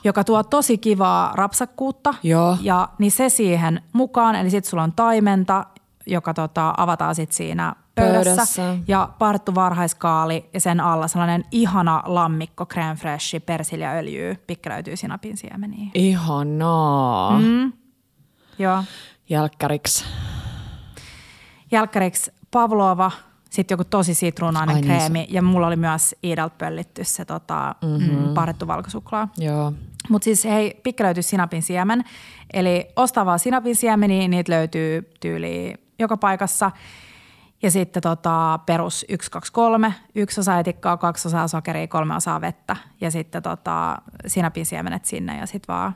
Joka tuo tosi kivaa rapsakkuutta. Joo. Ja niin se siihen mukaan, eli sitten sulla on taimenta, joka tota, avataan sitten siinä pöydässä. Pöydässä. Ja parttu varhaiskaali ja sen alla sellainen ihana lammikko crème fraîche persiljaöljyä pikkelöityy sinapin siemeniin. Ihanaa. Mm. Joo. Jälkkäriksi. Jälkkäriksi Pavlova, sitten joku tosi sitruunainen Ai niin, kreemi ja mulla oli myös Iidalta pöllitty se tota, mm-hmm. mm, parrettu valkosuklaa. Joo. Mutta siis hei, pikkelöity sinapin siemen. Eli ostaa vaan sinapin siemeniä, niitä löytyy tyyli joka paikassa. Ja sitten tota, perus 1, 2, 3, yksi osa etikkaa, kaksi osaa sokeria, kolme osaa vettä. Ja sitten tota, sinapin siemenet sinne ja sitten vaan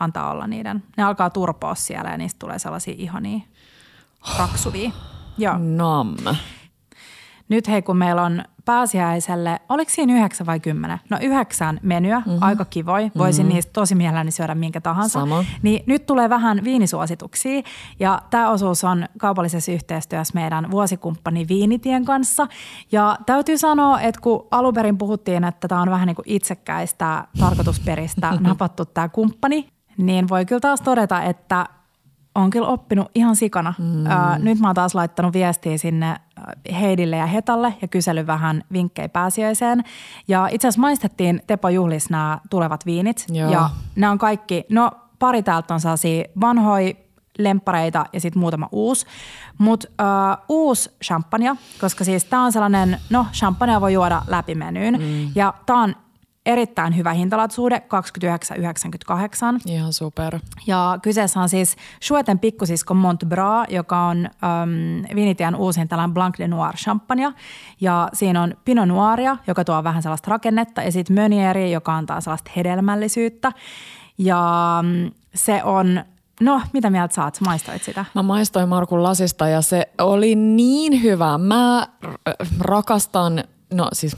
antaa olla niiden. Ne alkaa turpoa siellä ja niistä tulee sellaisia ihania raksuvia. Joo. Nam. Nyt hei, kun meillä on pääsiäiselle, oliko siinä yhdeksän vai kymmenen? No yhdeksän menyä, mm-hmm. aika kivoi. Voisin mm-hmm. niistä tosi mielelläni syödä minkä tahansa. Sama. Niin nyt tulee vähän viinisuosituksia ja tämä osuus on kaupallisessa yhteistyössä meidän vuosikumppani Viinitien kanssa. Ja täytyy sanoa, että kun alun perin puhuttiin, että tämä on vähän niin kuin itsekkäistä tarkoitusperistä napattu tämä kumppani, niin voi kyllä taas todeta, että on kyllä oppinut ihan sikana. Mm. Ää, nyt mä oon taas laittanut viestiä sinne Heidille ja Hetalle ja kysellyt vähän vinkkejä pääsiäiseen. Ja itse asiassa maistettiin Tepo Juhlis nämä tulevat viinit. Joo. Ja nämä on kaikki, no pari täältä on sellaisia vanhoja lemppareita ja sitten muutama uusi. Mutta uh, uusi champagne, koska siis tämä on sellainen, no champagnea voi juoda läpi menyyn. Mm. Ja tämä on erittäin hyvä hintalatusuhde, 29,98. Ihan super. Ja kyseessä on siis Schueten pikkusisko Montbras, joka on ähm, Vinitian uusin tällainen Blanc de Noir champagne. Ja siinä on Pinot Noiria, joka tuo vähän sellaista rakennetta, ja sitten Meunieri, joka antaa sellaista hedelmällisyyttä. Ja se on, no mitä mieltä saat, maistoit sitä? Mä maistoin Markun lasista ja se oli niin hyvä. Mä r- rakastan, no siis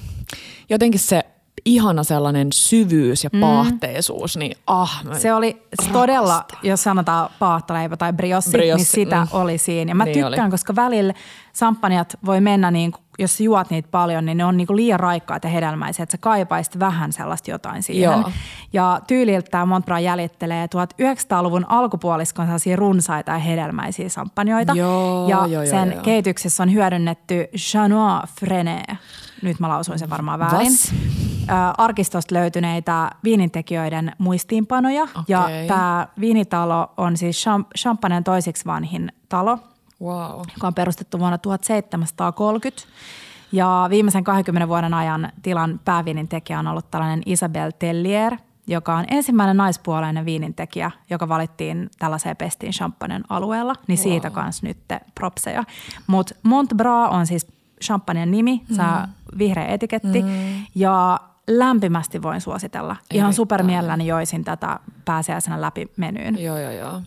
jotenkin se ihana sellainen syvyys ja paahteisuus, niin ah, mä Se oli todella, jos sanotaan paahtaleipä tai briossi, Briossi, niin sitä mm. oli siinä. Ja mä Niin tykkään, oli. koska välillä samppanjat voi mennä, niin, kuin- jos juot niitä paljon, niin ne on niin kuin liian raikkaat ja hedelmäisiä, että sä kaipaisit vähän sellaista jotain siihen. Joo. Ja tyyliltä tämä Montbras jäljittelee 1900-luvun alkupuoliskon sellaisia runsaita ja hedelmäisiä samppanjoita. Joo, ja joo, joo, sen joo. kehityksessä on hyödynnetty Chanois Frené. Nyt mä lausuin sen varmaan väärin. Vas? Arkistosta löytyneitä viinintekijöiden muistiinpanoja. Ja Okei. tämä viinitalo on siis Cham- Champagnen toiseksi vanhin talo, Wow. joka on perustettu vuonna 1730. Ja viimeisen 20 vuoden ajan tilan pääviinintekijä on ollut tällainen Isabel Tellier, joka on ensimmäinen naispuoleinen viinintekijä, joka valittiin tällaiseen pestiin Champagnen alueella. Niin siitä kanssa nyt propseja. Mutta Montbras on siis Champagnen nimi, mm. vihreä etiketti. Mm. Ja lämpimästi voin suositella. Ihan Erittäin. supermielelläni joisin tätä pääsiäisenä läpi menyyn. Joo, joo, joo.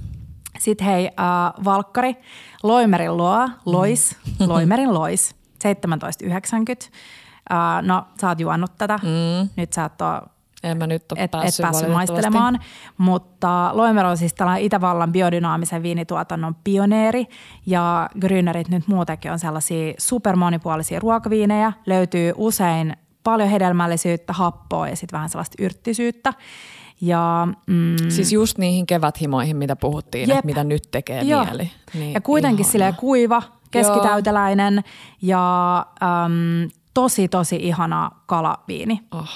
Sitten hei, äh, Valkkari, Loimerin Loa, Lois, Loimerin Lois, 1790. Äh, no, sä oot juonut tätä. Mm. Nyt sä et ole En mä nyt ole et, et päässyt, päässyt valitettavasti. maistelemaan, mutta Loimer on siis tällainen Itävallan biodynaamisen viinituotannon pioneeri ja Grünerit nyt muutenkin on sellaisia supermonipuolisia ruokaviinejä. Löytyy usein paljon hedelmällisyyttä, happoa ja sitten vähän sellaista yrttisyyttä. Ja, mm, Siis just niihin keväthimoihin, mitä puhuttiin, Jep. että mitä nyt tekee Joo. mieli. Niin, ja kuitenkin silleen kuiva, keskitäyteläinen ja äm, tosi tosi ihana kalaviini. Oh.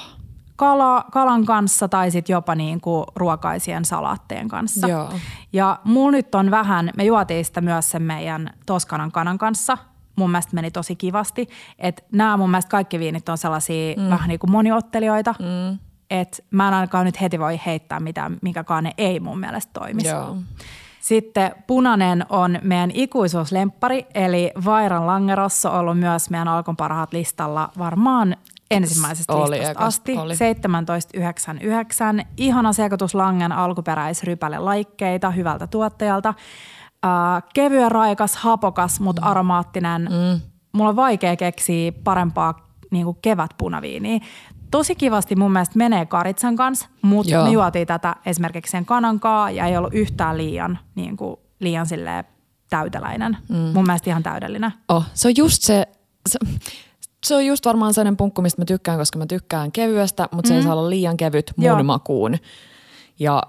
Kala, kalan kanssa tai sitten jopa niin kuin ruokaisien salaatteen kanssa. Joo. Ja mulla nyt on vähän, me juotiin sitä myös sen meidän Toskanan kanan kanssa. Mun mielestä meni tosi kivasti. Että nämä mun mielestä kaikki viinit on sellaisia mm. vähän niin kuin moniottelijoita. Mm. Että mä en ainakaan nyt heti voi heittää mitään, minkäkaan ne ei mun mielestä toimisi. Joo. Sitten punainen on meidän ikuisuuslemppari, eli Vairan Langerosso on ollut myös meidän Alkon parhaat listalla varmaan ensimmäisestä Oli listasta asti. oli. 1799. Ihana sekoitus Langen alkuperäisrypäle laikkeita hyvältä tuottajalta. Äh, kevyen raikas, hapokas, mutta aromaattinen. Mm. Mulla on vaikea keksiä parempaa niin kuin kevätpunaviiniä. tosi kivasti mun mielestä menee karitsan kanssa, mutta Joo. me juotiin tätä esimerkiksi sen kanankaa ja ei ollut yhtään liian, niin kuin, liian silleen täyteläinen. Mm. Mun mielestä ihan täydellinen. Oh, se on just se, se, se on just varmaan sellainen punkku, mistä mä tykkään, koska mä tykkään kevyestä, mutta se ei saa olla liian kevyt mun Joo. makuun. Ja,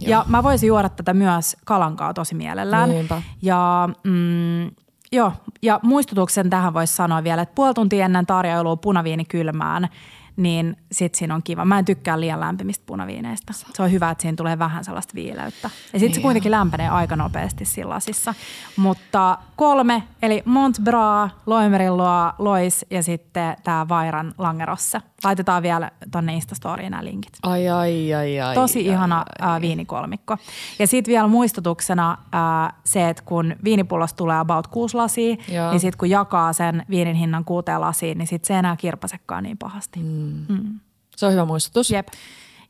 Ja, ja mä voisin juoda tätä myös kalankaa tosi mielellään. Niinpä. Ja, mm, joo, ja muistutuksen tähän voisi sanoa vielä, että puoli tuntia ennen tarjoilua punaviini kylmään, niin sit siinä on kiva. Mä en tykkää liian lämpimistä punaviineistä. Se on hyvä, että siinä tulee vähän sellaista viileyttä. Ja sitten se kuitenkin lämpenee aika nopeasti siinä lasissa. Mutta kolme, eli Montbras, Loimerilloa, Lois ja sitten tämä Vairan Langerosse. Laitetaan vielä tonne Instastoriin nämä linkit. ai, ai, ai, ai. Tosi ai, ihana ai. ää, viinikolmikko. Ja sitten vielä muistutuksena ää, se, että kun viinipullosta tulee about kuusi lasia, Joo. niin sitten kun jakaa sen viinin hinnan kuuteen lasiin, niin sitten se ei enää kirpasekaan niin pahasti. Mm. Se on hyvä muistutus. Jep.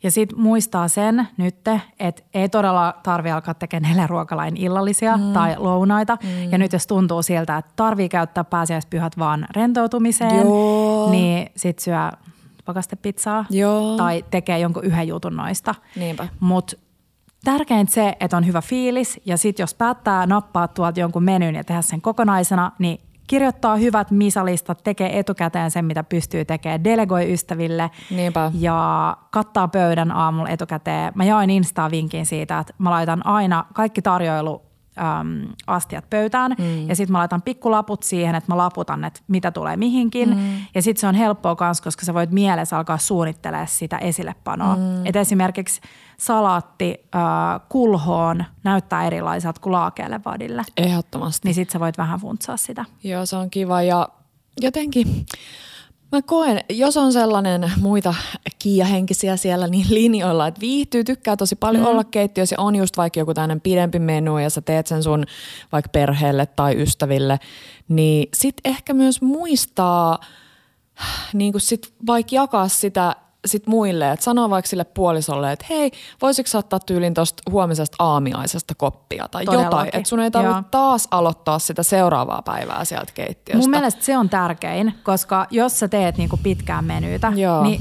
Ja sitten muistaa sen nyt, että ei todella tarvi alkaa tekemään neljä ruokalain illallisia mm. tai lounaita. Mm. Ja nyt jos tuntuu siltä, että tarvii käyttää pääsiäispyhät vaan rentoutumiseen, Joo. niin sitten syö pakastepizzaa Joo. tai tekee jonkun yhden jutun noista. Niinpä. Mutta tärkeintä se, että on hyvä fiilis ja sitten jos päättää nappaa tuolta jonkun menyn ja tehdä sen kokonaisena, niin kirjoittaa hyvät misalistat, tekee etukäteen sen, mitä pystyy tekemään, delegoi ystäville Niinpä. ja kattaa pöydän aamulla etukäteen. Mä jaoin Instaa vinkin siitä, että mä laitan aina kaikki tarjoilu äm, astiat pöytään mm. ja sitten mä laitan pikkulaput siihen, että mä laputan, että mitä tulee mihinkin. Mm. Ja sitten se on helppoa myös, koska sä voit mielessä alkaa suunnittelemaan sitä esillepanoa. Mm. Et esimerkiksi salaatti äh, kulhoon näyttää erilaiselta kuin laakeelle vadille. Ehdottomasti. Niin sit sä voit vähän funtsaa sitä. Joo, se on kiva ja jotenkin mä koen, jos on sellainen muita kiiahenkisiä siellä niin linjoilla, että viihtyy, tykkää tosi paljon mm. olla keittiössä ja on just vaikka joku tämmöinen pidempi menu ja sä teet sen sun vaikka perheelle tai ystäville, niin sit ehkä myös muistaa niin kuin sit vaikka jakaa sitä sit muille, että sanoo vaikka sille puolisolle, että hei, voisitko sä ottaa tyylin tuosta huomisesta aamiaisesta koppia tai jotain, Todellakin, että sun ei joo. tarvitse taas aloittaa sitä seuraavaa päivää sieltä keittiöstä. Mun mielestä se on tärkein, koska jos sä teet niinku pitkään menyytä, Joo. niin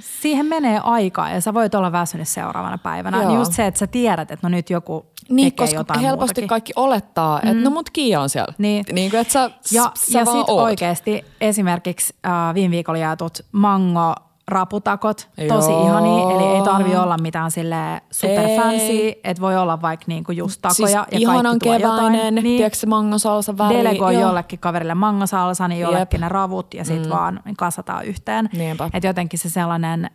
siihen menee aikaa ja sä voit olla väsynyt seuraavana päivänä. Joo. Niin just se, että sä tiedät, että no nyt joku Niin, tekee koska jotain helposti muutakin. kaikki olettaa, että no mut Kiia on siellä. Niin. niin kuin, että sä, Ja, sä ja vaan sitten oot. oikeasti esimerkiksi äh, viime viikolla jaetut mango raputakot, tosi Joo. ihania, eli ei tarvi olla mitään sille super Ei. fancy, että voi olla vaikka niinku just takoja siis ja ihanan kaikki tuo keväinen, jotain. niin. tiedätkö se mangosalsa väri. Delegoi Joo. jollekin kaverille mangosalsa, niin jollekin Jep. Mm. ne ravut ja sitten vaan kasataan yhteen. Että jotenkin se sellainen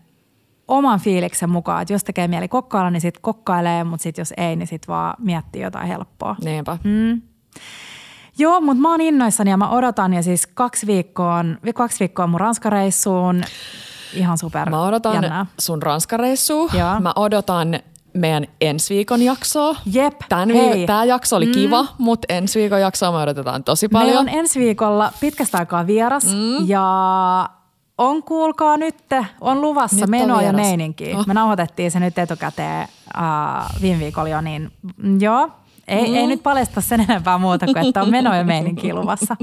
oman fiiliksen mukaan, että jos tekee mieli kokkailla, niin sitten kokkailee, mutta sitten jos ei, niin sitten vaan miettii jotain helppoa. Niinpä. Mm. Joo, mutta mä oon innoissani ja mä odotan ja siis kaksi viikkoa on, kaksi viikkoa on mun ranskareissuun. Ihan super Mä odotan jännää. sun ranskareissua. Joo. Mä odotan meidän ensi viikon jaksoa. Jep, Tän vi- Tää jakso oli mm. kiva, mutta ensi viikon jaksoa me odotetaan tosi paljon. Meillä on ensi viikolla pitkästä aikaa vieras mm. ja on kuulkaa nyt, on luvassa Nyt on menoa ja vieras. meininkiä. Oh. Me nauhoitettiin se nyt etukäteen uh, viime viikolla jo, niin joo. Ei, mm. ei nyt paljasta sen enempää muuta kuin, että on meno ja meininki luvassa.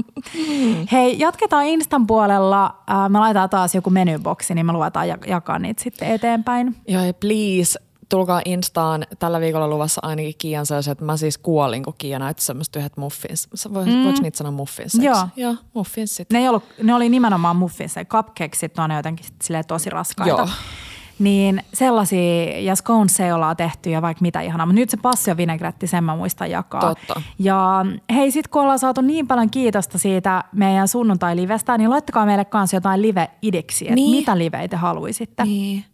Hei, jatketaan Instan puolella. Me laitetaan taas joku menyboksi, niin me luvataan jak- jakaa niitä sitten eteenpäin. Joo, ja please, tulkaa Instaan. Tällä viikolla luvassa ainakin Kiian sellaisen, että mä siis kuolin, kun Kiia näytti semmoista yhdet muffins. Voi, mm. Voiko niitä sanoa muffinsseiksi? Joo. Joo, muffinssit. Ne, ei ollut, ne oli nimenomaan muffinseja. Cupcakesit on jotenkin silleen tosi raskaita. Joo. Niin sellaisia, ja sconesia ollaan tehty ja vaikka mitä ihanaa. Mutta nyt se passio vinegretti, sen mä muistan jakaa. Totta. Ja hei, sit kun ollaan saatu niin paljon kiitosta siitä meidän sunnuntai-livestä, niin laittakaa meille kanssa jotain live-ideksiä, että Niin. mitä liveitä te haluaisitte. Niin.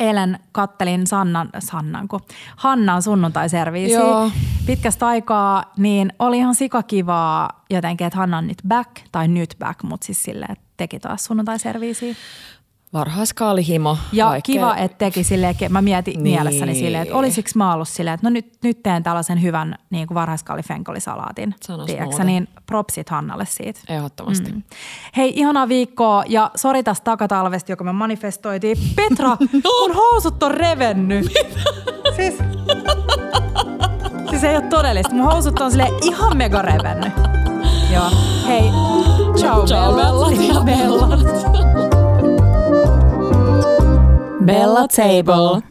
Eilen kattelin Sannan, Sannan kun Hannan sunnuntaiserviisiä Joo. pitkästä aikaa, niin oli ihan sikakivaa jotenkin, että Hanna on nyt back, tai nyt back, mutta siis silleen, että teki taas sunnuntaiserviisiä. Varhaiskaalihimo. Ja vaikea- kiva, että teki silleen, mä mietin niin. Mielessäni silleen, että olisiko mä ollut silleen, että no nyt, nyt teen tällaisen hyvän niin kuin varhaiskaalifenkolisalaatin. Tiedätkö, niin propsit Hannalle siitä. Ehdottomasti. Mm. Hei, ihanaa viikkoa ja sori tästä takatalvesta, joka me manifestoitiin. Petra, mun housut on revennyt. Siis, siis ei ole todellista. Mun housut on sille ihan mega revennyt. Joo. Hei, ciao, Ciao, bellat. bellat ja bellat. Bella Table.